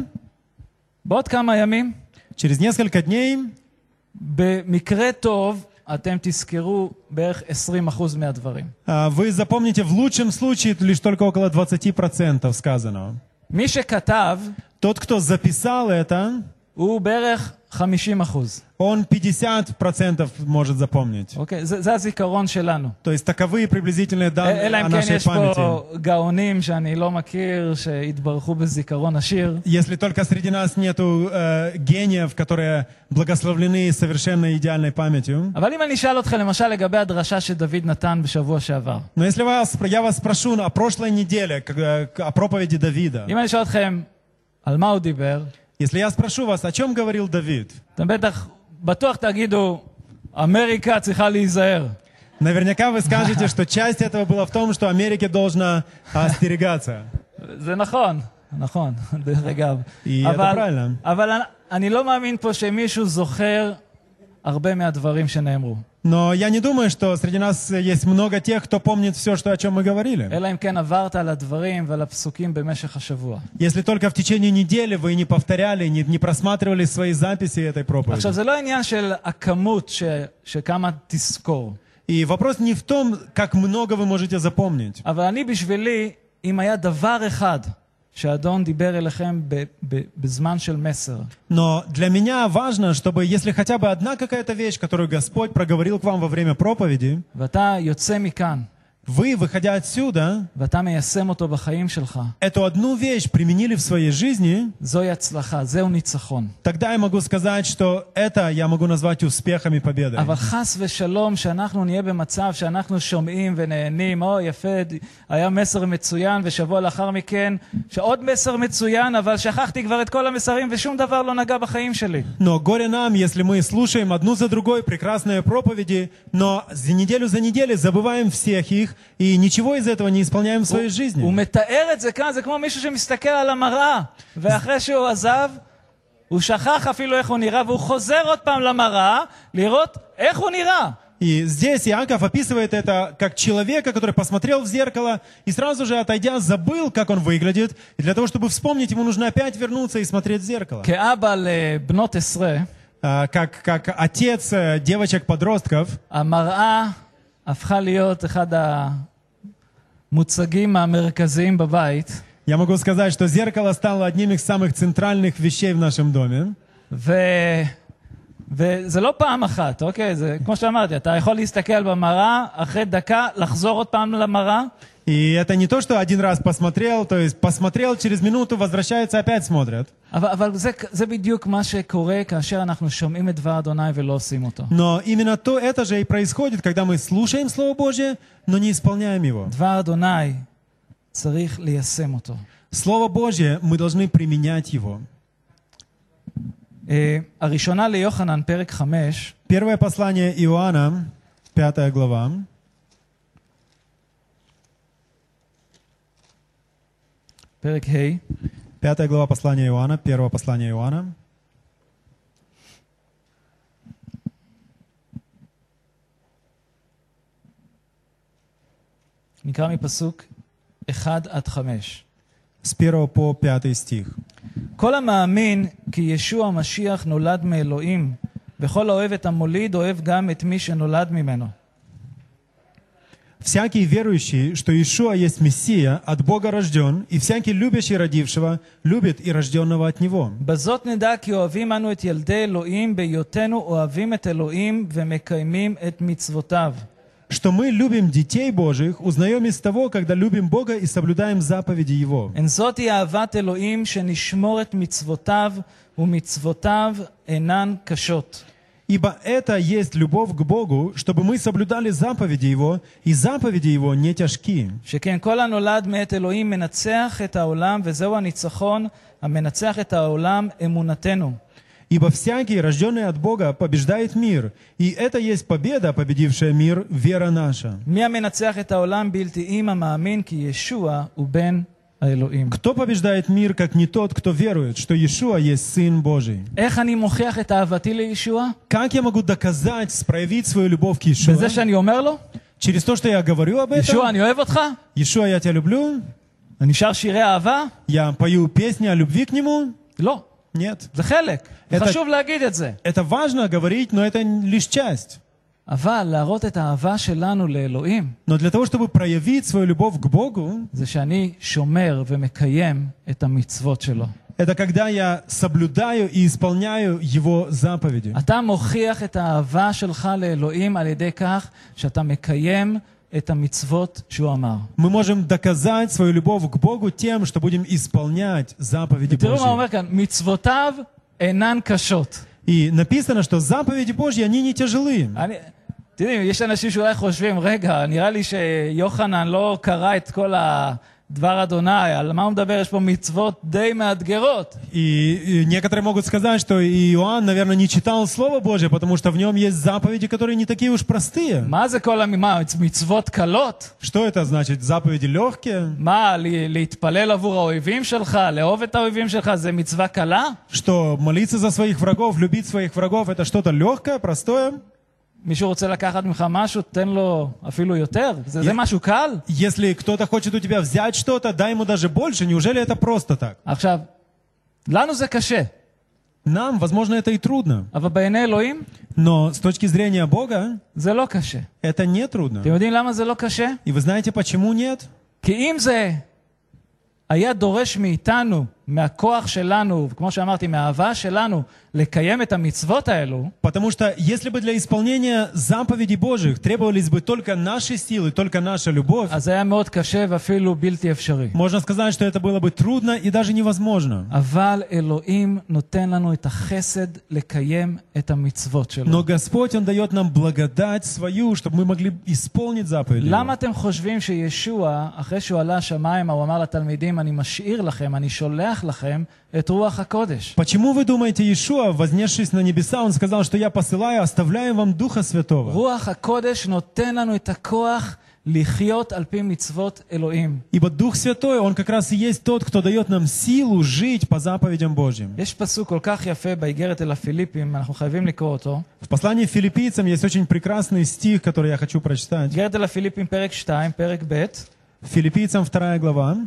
בעוד כמה ימים,
через несколько дней,
במקרה טוב, אתם תזכרו בערך 20% מהדברים.
а, вы запомните в лучшем случае лишь только около 20% сказанного.
מי שכתב,
Тот, кто записал это,
הוא בערך 50%.
он 50% может запомнить.
אוקיי? זה, זה הזיכרון שלנו.
То есть таковые приблизительные данные
אלא
о
אם כן
нашей
יש
памяти.
פה גאונים שאני לא מכיר, שהתברכו בזיכרון עשיר.
Если только среди нас нету э, гениев, которые благословлены совершенно идеальной памятью.
אבל אם אני אשאל אותך למשל לגבי הדרשה שדוד נתן בשבוע שעבר.
Но если вас, я вас спрошу о прошлой неделе, как, э, о проповеди Давида,
אם אני אשאל אתכם על מה הוא דיבר,
если я спрошу вас, о чем говорил Давид,
אתם בטח, בטוח תגידו, אמריקה צריכה להיזהר.
наверняка вы скажете, что часть этого была в том, что Америке должна остерегаться.
זה נכון, נכון, דרך אגב.
היא
אבל,
правильно.
אבל אני- אני לא מאמין פה שמישהו זוכר הרבה מהדברים שנאמרו.
Но я не думаю, что среди нас есть много тех, кто помнит все, что, о чем мы говорили.
אלא אם כן עברת על הדברים ועל הפסוקים במשך השבוע.
Если только в течение недели вы не повторяли, не, не просматривали свои записи этой проповеди.
עכשיו, זה לא עניין של הכמות ש, שכמה תזכור,
И вопрос не в том, как много вы можете запомнить.
אבל אני בשבילי, אם היה דבר אחד שהאדון דיבר אליכם ב, ב, בזמן של מסר,
Но для меня важно, чтобы если хотя бы одна какая-то вещь, которую Господь проговорил к вам во время проповеди,
ואתה יוצא מכאן,
вы, выходя отсюда,
ואתה מיישם אותו בחיים שלך,
эту одну вещь применили в своей жизни,
זוהי הצלחה, זהו ניצחון.
тогда я могу сказать, что это я могу назвать успехом и победой.
אבל חס ושלום שאנחנו נהיה במצב שאנחנו שומעים ונהנים, או יפה, ד- היה מסר מצוין, ושבוע לאחר מכן, שעוד מסר מצוין, אבל שכחתי כבר את כל המסרים ושום דבר לא נגע בחיים שלי.
Но горе нам, если мы слушаем одну за другой прекрасные проповеди, но за неделю за неделей забываем всех их и ничего из этого не исполняем в своей жизни.
הוא מתאר את זה כאן, זה כמו מישהו שמסתכל על המראה, ואחרי שהוא עזב, הוא שכח אפילו איך הוא נראה, והוא חוזר עוד פעם למראה, לראות איך הוא נראה.
И здесь Иаков описывает это как человека, который посмотрел в зеркало и сразу же, отойдя, забыл, как он выглядит. И для того, чтобы вспомнить, ему нужно опять вернуться и смотреть в зеркало.
כאבא לבנות עשרה,
А, Как, как отец э, девочек-подростков,
המראה הפכה להיות אחד המוצגים המרכזיים בבית,
я могу сказать, что зеркало стало одним из самых центральных вещей в нашем доме.
ו... וזה לא פעם אחת, אוקיי? זה כמו שאמרתי, אתה יכול להסתכל במראה, אחרי דקה לחזור עוד פעם למראה,
И это не то, что один раз посмотрел, то есть посмотрел, через минуту возвращается, опять смотрят.
אבל, אבל זה, זה בדיוק מה שקורה כאשר אנחנו שומעים את דבר אדוני ולא עושים אותו.
Но именно то это же и происходит, когда мы слушаем Слово Божье, но не исполняем его.
דבר אדוני, צריך ליישם אותו.
Слово Божье, мы должны применять его.
אה, הראשונה ליוחנן, פרק 5,
Первое послание Иоанна, пятая глава,
פרק ה',
пятая глава послания Иоанна, первое послание Иоанна,
נקרא מפסוק 1 עד 5.
с 1 по 5 стих.
כל המאמין כי ישוע המשיח נולד מאלוהים, וכל האוהב את המוליד אוהב גם את מי שנולד ממנו.
Всякий верующий, что Иешуа есть Мессия, от Бога рожден, и всякий любящий родившего, любит и рожденного от Него.
בזאת נדע כי אוהבים אנו את ילדי אלוהים בהיותנו אוהבים את אלוהים ומקיימים את מצוותיו.
Что мы любим детей Божьих, узнаем из того, когда любим Бога и соблюдаем заповеди Его.
הן זאת היא אהבת אלוהים שנשמור את מצוותיו, ומצוותיו אינן קשות.
Ибо это есть любовь к Богу, чтобы мы соблюдали заповеди Его, и заповеди Его не тяжки.
שכן כל הנולד מאת אלוהים מנצח את העולם, וזהו הניצחון המנצח את העולם, אמונתנו.
Ибо всякий, рожденный от Бога, побеждает мир. И это есть победа, победившая мир, вера наша. Кто побеждает мир, как не тот, кто верует, что Иешуа есть Сын Божий? Как я могу доказать, проявить свою любовь к Иешуа? Через то, что я говорю об этом. Иешуа, я тебя люблю. Я пою песни о любви к Нему.
לא.
Нет.
זה חלק.
את ה-
חשוב להגיד את זה.
Это важно говорить, но это лишь часть.
אבל להראות את האהבה שלנו לאלוהים,
Но для того, чтобы проявить свою любовь к Богу,
זה שאני שומר ומקיים את המצוות שלו.
это когда я соблюдаю и исполняю Его заповеди.
אתה מוכיח את האהבה שלך לאלוהים על ידי כך שאתה מקיים את המצוות שהוא אמר.
Мы можем доказать свою любовь к Богу тем, что будем исполнять заповеди
תראו מה אומר
Божьи.
כאן, מצוותיו אינן קשות.
И написано, что заповеди Божьи, они не тяжелые.
אני, אתם יודעים, יש אנשים שאולי חושבים, רגע, נראה לי שיוחנן לא קרא את כל הדבר אדוני, על מה הוא מדבר? יש פה מצוות די מאתגרות.
И, и некоторые могут сказать, что и Иоанн, наверное, не читал Слово Божье, потому что в нем есть заповеди, которые не такие уж простые.
מה זה כל המה? מצוות קלות?
Что это значит? Заповеди легкие?
מה, ל- להתפלל עבור האויבים שלך, לאהוב את האויבים שלך, זה מצווה קלה?
Что молиться за своих врагов, любить своих врагов, это что-то легкое, простое?
מישהו רוצה לקחת ממך משהו, תן לו אפילו יותר? זה, זה משהו קל?
Если кто-то хочет у тебя взять что-то, дай ему даже больше. Неужели это просто так?
עכשיו, לנו זה קשה,
Нам, возможно, это и трудно.
אבל בעיני אלוהים
Но с точки зрения Бога,
זה לא קשה.
это не трудно.
אתם יודעים למה זה לא קשה?
И вы знаете, почему нет?
כי אם זה היה דורש מאיתנו, מהכוח שלנו, כמו שאמרתי, מהאהבה שלנו, לקיים את המצוות האלו,
Потому что если бы для исполнения заповедей Божьих требовались бы только наши силы, только наша любовь,
אז זה היה מאוד קשה ואפילו בלתי אפשרי.
можно сказать, что это было бы трудно и даже невозможно.
אבל אלוהים נותן לנו את החסד לקיים את המצוות שלו.
Но Господь, Он дает нам благодать свою, чтобы мы могли исполнить заповеди. Его.
למה אתם חושבים שישוע, אחרי שהוא עלה השמיימה, הוא אמר לתלמידים, אני משאיר לכם, אני שולח
Почему вы думаете, Иешуа, вознесшись на небеса, он сказал, что я посылаю, оставляю вам Духа Святого? Ибо Дух Святой, Он как раз и есть тот, кто дает нам силу жить по заповедям Божьим. В послании филиппийцам есть очень прекрасный стих, который я хочу прочитать.
Ла Филиппим перек штаим перек бет.
Филиппийцам 2 глава.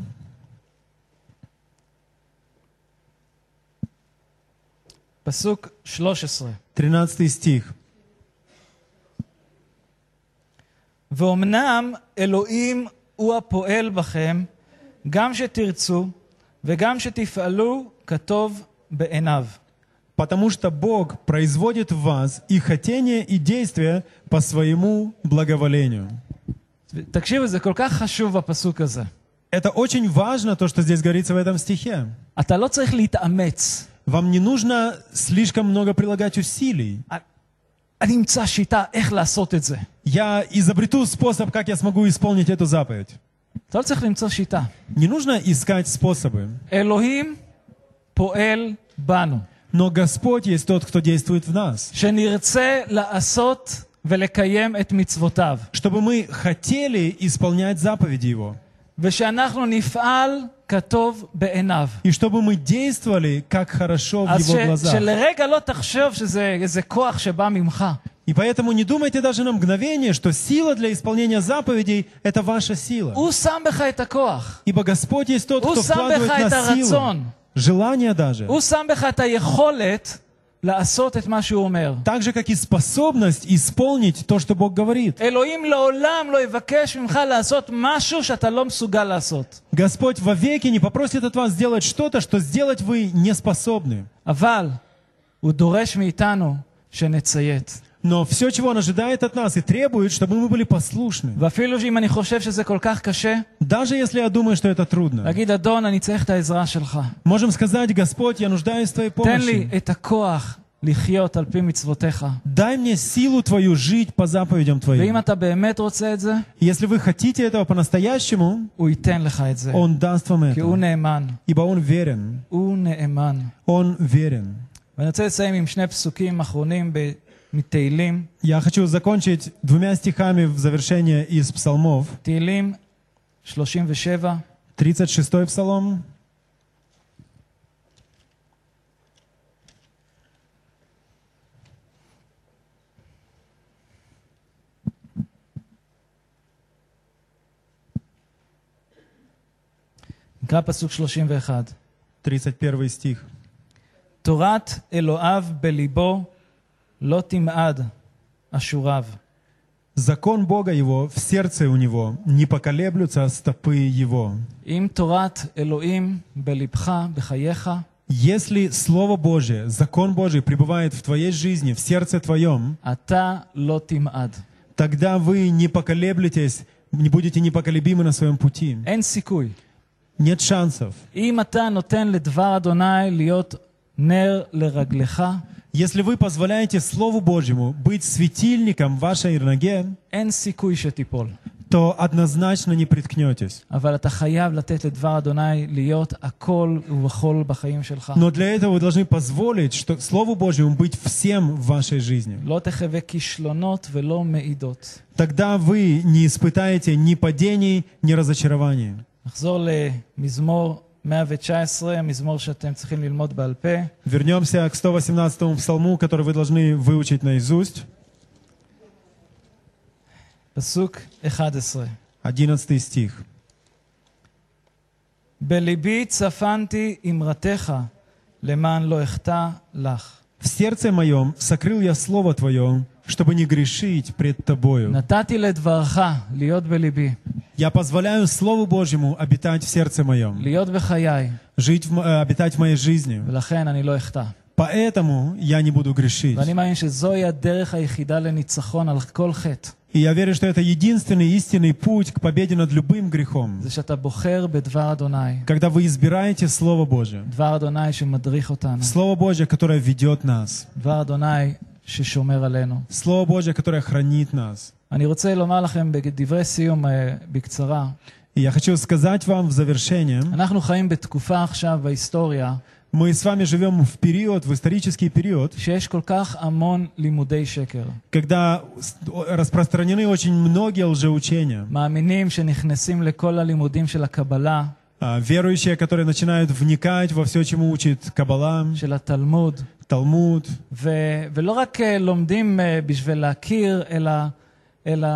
פסוק 13.
13 стих.
ואומנם אלוהים הוא הפועל בכם, גם שתרצו וגם שתפעלו כטוב בעיניו.
Потому что Бог производит в вас и хотение, и действие по своему благоволению.
תקשיבו, זה כל כך חשוב בפסוק הזה.
Это очень важно, то, что здесь говорится в этом стихе.
אתה לא צריך להתאמץ.
Вам не нужно слишком много прилагать усилий. Я изобрету способ, как я смогу исполнить эту заповедь. Не нужно искать способы. Но Господь есть тот, кто действует в нас. Чтобы мы хотели исполнять заповеди Его.
ושאנחנו נפעל כטוב בעיניו.
И чтобы мы действовали, как хорошо в его глазах.
אז שלרגע לא תחשוב שזה איזה כוח שבא ממך.
И поэтому не думайте даже на мгновение, что сила для исполнения заповедей – это ваша сила. Ибо Господь есть тот, кто вкладывает на силу, желание даже.
הוא שם בך את היכולת לעשות את מה שהוא אומר.
Так же, как и способность исполнить то, что Бог говорит.
אלוהים לעולם לא יבקש ממך לעשות משהו שאתה לא מסוגל לעשות.
Господь вовеки не попросит от вас сделать что-то, что сделать вы не способны.
אבל הוא דורש מאיתנו שנציית.
Но все, чего Он ожидает от нас и требует, чтобы мы были послушны.
ואפילו אם אני חושב שזה כל כך קשה,
Даже если я думаю, что это трудно.
להגיד, אדון, אני צריך את העזרה שלך.
Можем сказать, Господь, я нуждаюсь в Твоей
תן לי
помощи.
את הכוח לחיות על פי מצוותיך.
Дай мне силу Твою жить по заповедям
ואם
Твоим.
אתה באמת רוצה את זה,
Если вы хотите этого по-настоящему,
הוא ייתן לך את זה.
Он даст вам
כי הוא
это.
נאמן.
Ибо Он верен.
הוא נאמן.
Он верен.
ואני רוצה לסיים עם שני פסוקים אחרונים ב- מתהילים.
Я хочу закончить двумя стихами в завершение из псалмов.
תהילים 37,
36-й псалом.
נקרא פסוק 31.
31 стих.
תורת אלוהיו בליבו לא תמעד אשוריו.
Закон Бога его в сердце у него, не поколеблются стопы его.
אם תורת אלוהים בלבך, בחייך,
Если Слово Божие, закон Божий пребывает в твоей жизни, в сердце твоем,
אתה לא תמעד.
тогда вы не поколеблетесь, не будете непоколебимы на своем пути.
אין סיכוי.
Нет шансов.
אם אתה נותן לדבר אדוני להיות נר לרגלך,
Если вы позволяете Слову Божьему быть светильником в вашей ноге,
אין סיכוי שתיפול.
то однозначно не приткнетесь.
אבל אתה חייב לתת לדבר אדוני להיות הכל ובכל בחיים שלך.
Но для этого вы должны позволить что Слову Божьему быть всем в вашей жизни.
לא תחווה כישלונות ולא מעידות.
Тогда вы не испытаете ни падений, ни разочарований.
נחזור למזמור 119, המזמור שאתם צריכים ללמוד בעל פה.
Вернемся к 118 псалму, который вы должны выучить наизусть.
פסוק 11.
11 стих.
בליבי צפנתי אמרתך, למען לא אחטא לך.
В сердце моем сокрыл я Слово Твое, чтобы не грешить пред Тобою.
נתתי לדברך להיות בליבי,
Я позволяю Слову Божьему обитать в сердце моем, жить в, э, обитать в моей жизни. Поэтому я не буду грешить. И я верю, что это единственный истинный путь к победе над любым грехом. Когда вы избираете Слово Божье. Слово Божье, которое ведет нас. Слово Божье, которое хранит нас.
אני רוצה לומר לכם בדברי סיום אה, בקצרה,
И я хочу сказать вам в завершение,
אנחנו חיים בתקופה עכשיו בהיסטוריה
мы с вами живем в период, в исторический период,
שיש כל כך המון לימודי שקר.
когда с- распространены очень многие лжеучения.
מאמינים שנכנסים לכל הלימודים של הקבלה,
А, Верующие, которые начинают вникать во все, чему учит Каббала,
של התלמוד,
Талмуд,
ו- ולא רק אה, לומדים אה, בשביל להכיר, אלא, אלא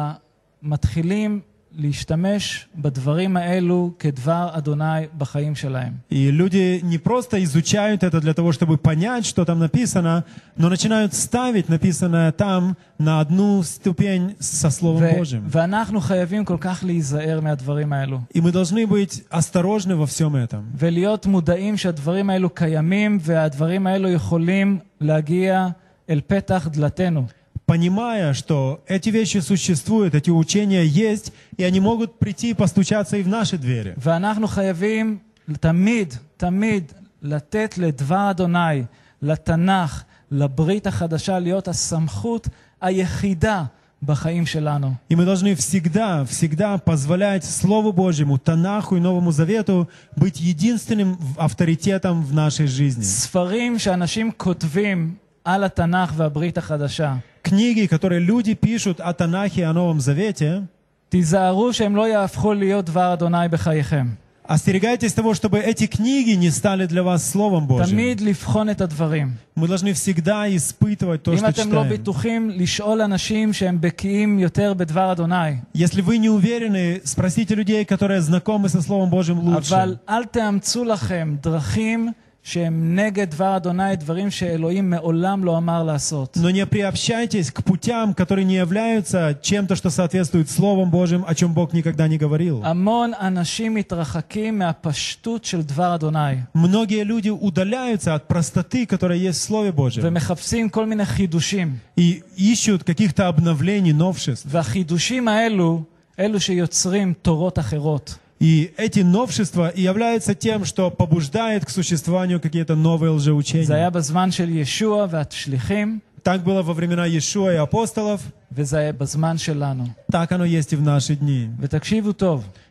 מתחילים להשתמש בדברים האלו כדבר אדוני בחיים שלהם.
И люди не просто изучают это для того, чтобы понять, что там написано, но начинают ставить написанное там на одну ступень со Словом
ו-
Божьим.
ואנחנו חייבים כל כך להיזהר מהדברים האלו.
И мы должны быть осторожны во всем этом.
ולהיות מודעים שהדברים האלו קיימים והדברים האלו יכולים להגיע אל פתח דלתנו.
Понимая, что эти вещи существуют, эти учения есть, и они могут прийти и постучаться и в наши двери.
ואנחנו חייבים תמיד, תמיד, לתת לדבר אדוני, לתנ"ך, לברית החדשה, להיות הסמכות היחידה בחיים שלנו.
И мы должны всегда, всегда позволять Слову Божьему, Танаху и Новому Завету быть единственным авторитетом в нашей жизни.
ספרים שאנשים כותבים על התנ"ך והברית החדשה,
Книги, которые люди пишут о Танахе и о Новом Завете,
תיזהרו שהם לא יהפכו להיות דבר אדוני בחייכם.
Остерегайтесь того, чтобы эти книги не стали для вас Словом Божьим.
תמיד לבחון את הדברים.
Мы должны всегда испытывать то,
אם
что
אתם לא
читаем.
בטוחים, לשאול אנשים שהם בקיאים יותר בדבר אדוני.
Если вы не уверены, спросите людей, которые знакомы со Словом Божьим лучше.
אבל אל תאמצו לכם דרכים שהם נגד דבר אדוני, דברים שאלוהים מעולם לא אמר לעשות.
Но не приобщайтесь к путям, которые не являются чем-то, что соответствует Словом Божьим, о чем Бог никогда не говорил.
המון אנשים מתרחקים מהפשטות של דבר אדוני,
Многие люди удаляются от простоты, которая есть в Слове Божьем,
ומחפשים כל מיני חידושים.
и ищут каких-то обновлений, новшеств.
והחידושים האלו, אלו שיוצרים תורות אחרות.
И эти новшества и являются тем, что побуждает к существованию какие-то новые лжеучения. Так было во времена Иешуа и апостолов. Так оно есть и в наши дни.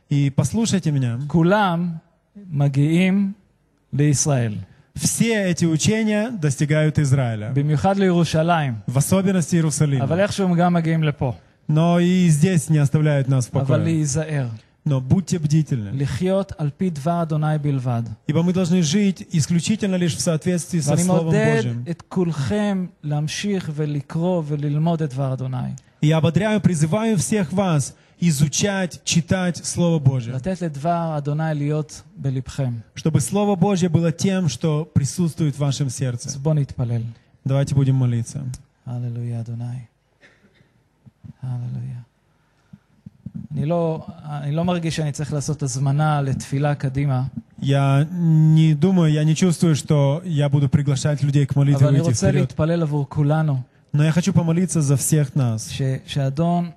И послушайте меня. Все эти учения достигают Израиля. В особенности Иерусалима. Но и здесь не оставляют нас в покое. Но будьте бдительны. Ибо мы должны жить исключительно лишь в соответствии со Словом Божьим. И я ободряю, призываю всех вас изучать, читать Слово Божье. Чтобы Слово Божье было тем, что присутствует в вашем сердце. Давайте будем молиться.
Аллилуйя, Адонай. Аллилуйя.
Я не думаю, я не чувствую, что я буду приглашать людей к молитве
אבל אני
выйти
רוצה
вперед.
להתפלל עבור כולנו,
Но я хочу помолиться за всех нас,
ש, שהאדון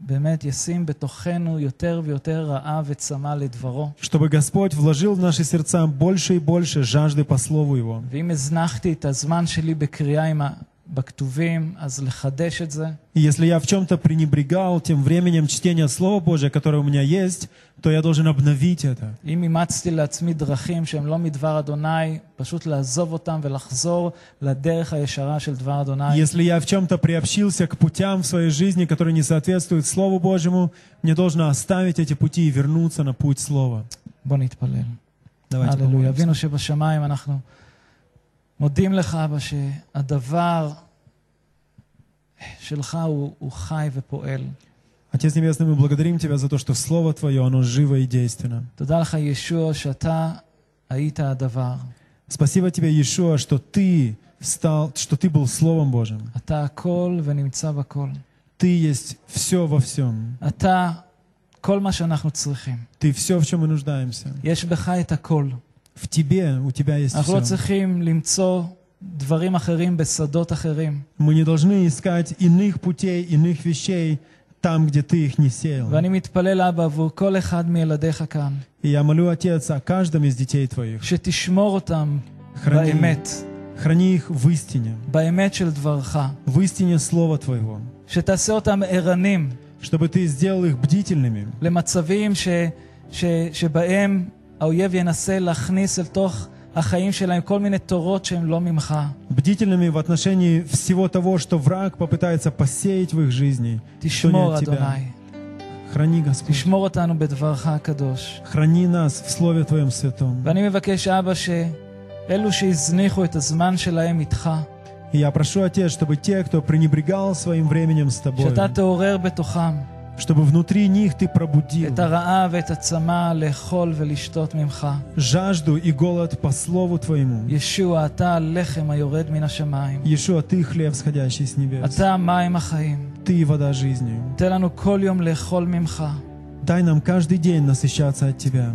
באמת ישים בתוכנו יותר ויותר רעב וצמא לדברו.
чтобы Господь вложил в наши сердца больше и больше жажды по Слову Его.
ואם הזנחתי את הזמן שלי בקריאה עם
Если я в чем-то пренебрегал тем временем чтения Слова Божия, которое у меня есть, то я должен обновить это. Если я в чем-то приобщился к путям в своей жизни, которые не соответствуют Слову Божьему, мне должно оставить эти пути и вернуться на путь Слова. Давайте
Аллилуйя.
помолимся.
אבינו שבשמיים אנחנו מודים לך, אבא, שהדבר שלך הוא, הוא חי ופועל.
Отец Небесный, мы благодарим Тебя за то, что Слово Твое, оно живо и действенно.
תודה לך, ישוע, שאתה היית הדבר.
Спасибо Тебе, Иешуа, что Ты стал, что Ты был Словом Божьим.
אתה הכל ונמצא בכל.
Ты есть все во всем.
אתה כל מה שאנחנו צריכים.
Ты все, в чем мы нуждаемся.
יש בך את הכל.
В Тебе, у Тебя есть
אנחנו לא
все.
צריכים למצוא דברים אחרים בשדות אחרים.
Мы не должны искать иных путей, иных вещей там, где Ты их не сеял.
ואני מתפלל, אבא, עבור כל אחד מילדיך כאן,
И я молю, Отец, о каждом из детей Твоих.
שתשמור אותם
Храни,
באמת,
храни их в истине,
באמת של דברך.
в истине Слова Твоего,
שתעשה אותם ערנים
чтобы Ты сделал их бдительными
למצבים ש, ש, שבהם האויב ינסה להכניס אל תוך החיים שלהם כל מיני תורות שהן לא ממך.
бдительными в отношении всего того, что враг попытается посеять в их жизни, что не
תשמור,
от Тебя.
אדוני.
Храни, Господь.
תשמור אותנו בדברך הקדוש.
Храни нас в Слове Твоем Святом.
ואני מבקש, אבא, שאלו שהזניחו את הזמן שלהם איתך,
И я прошу, Отец, чтобы те, кто пренебрегал своим временем с Тобой,
שאתה תעורר בתוכם
чтобы внутри них ты пробудил жажду и голод по Слову Твоему. Иешуа, Ты хлеб, сходящий с небес. Ты вода жизни. Дай нам каждый день насыщаться от Тебя.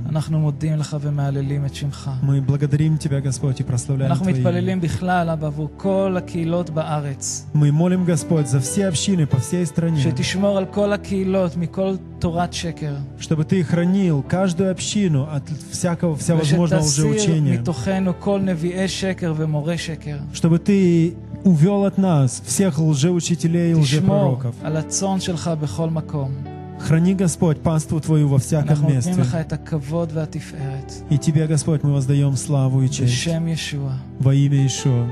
Мы благодарим Тебя, Господь, и прославляем Твое. Мы молим, Господь, за все общины по всей стране, чтобы Ты хранил каждую общину от всякого, всевозможного лжеучения, чтобы Ты увел от нас всех лжеучителей и лжепророков. Храни, Господь, паству Твою во всяком месте. И Тебе, Господь, мы воздаем славу и честь. Во имя
Ишуа.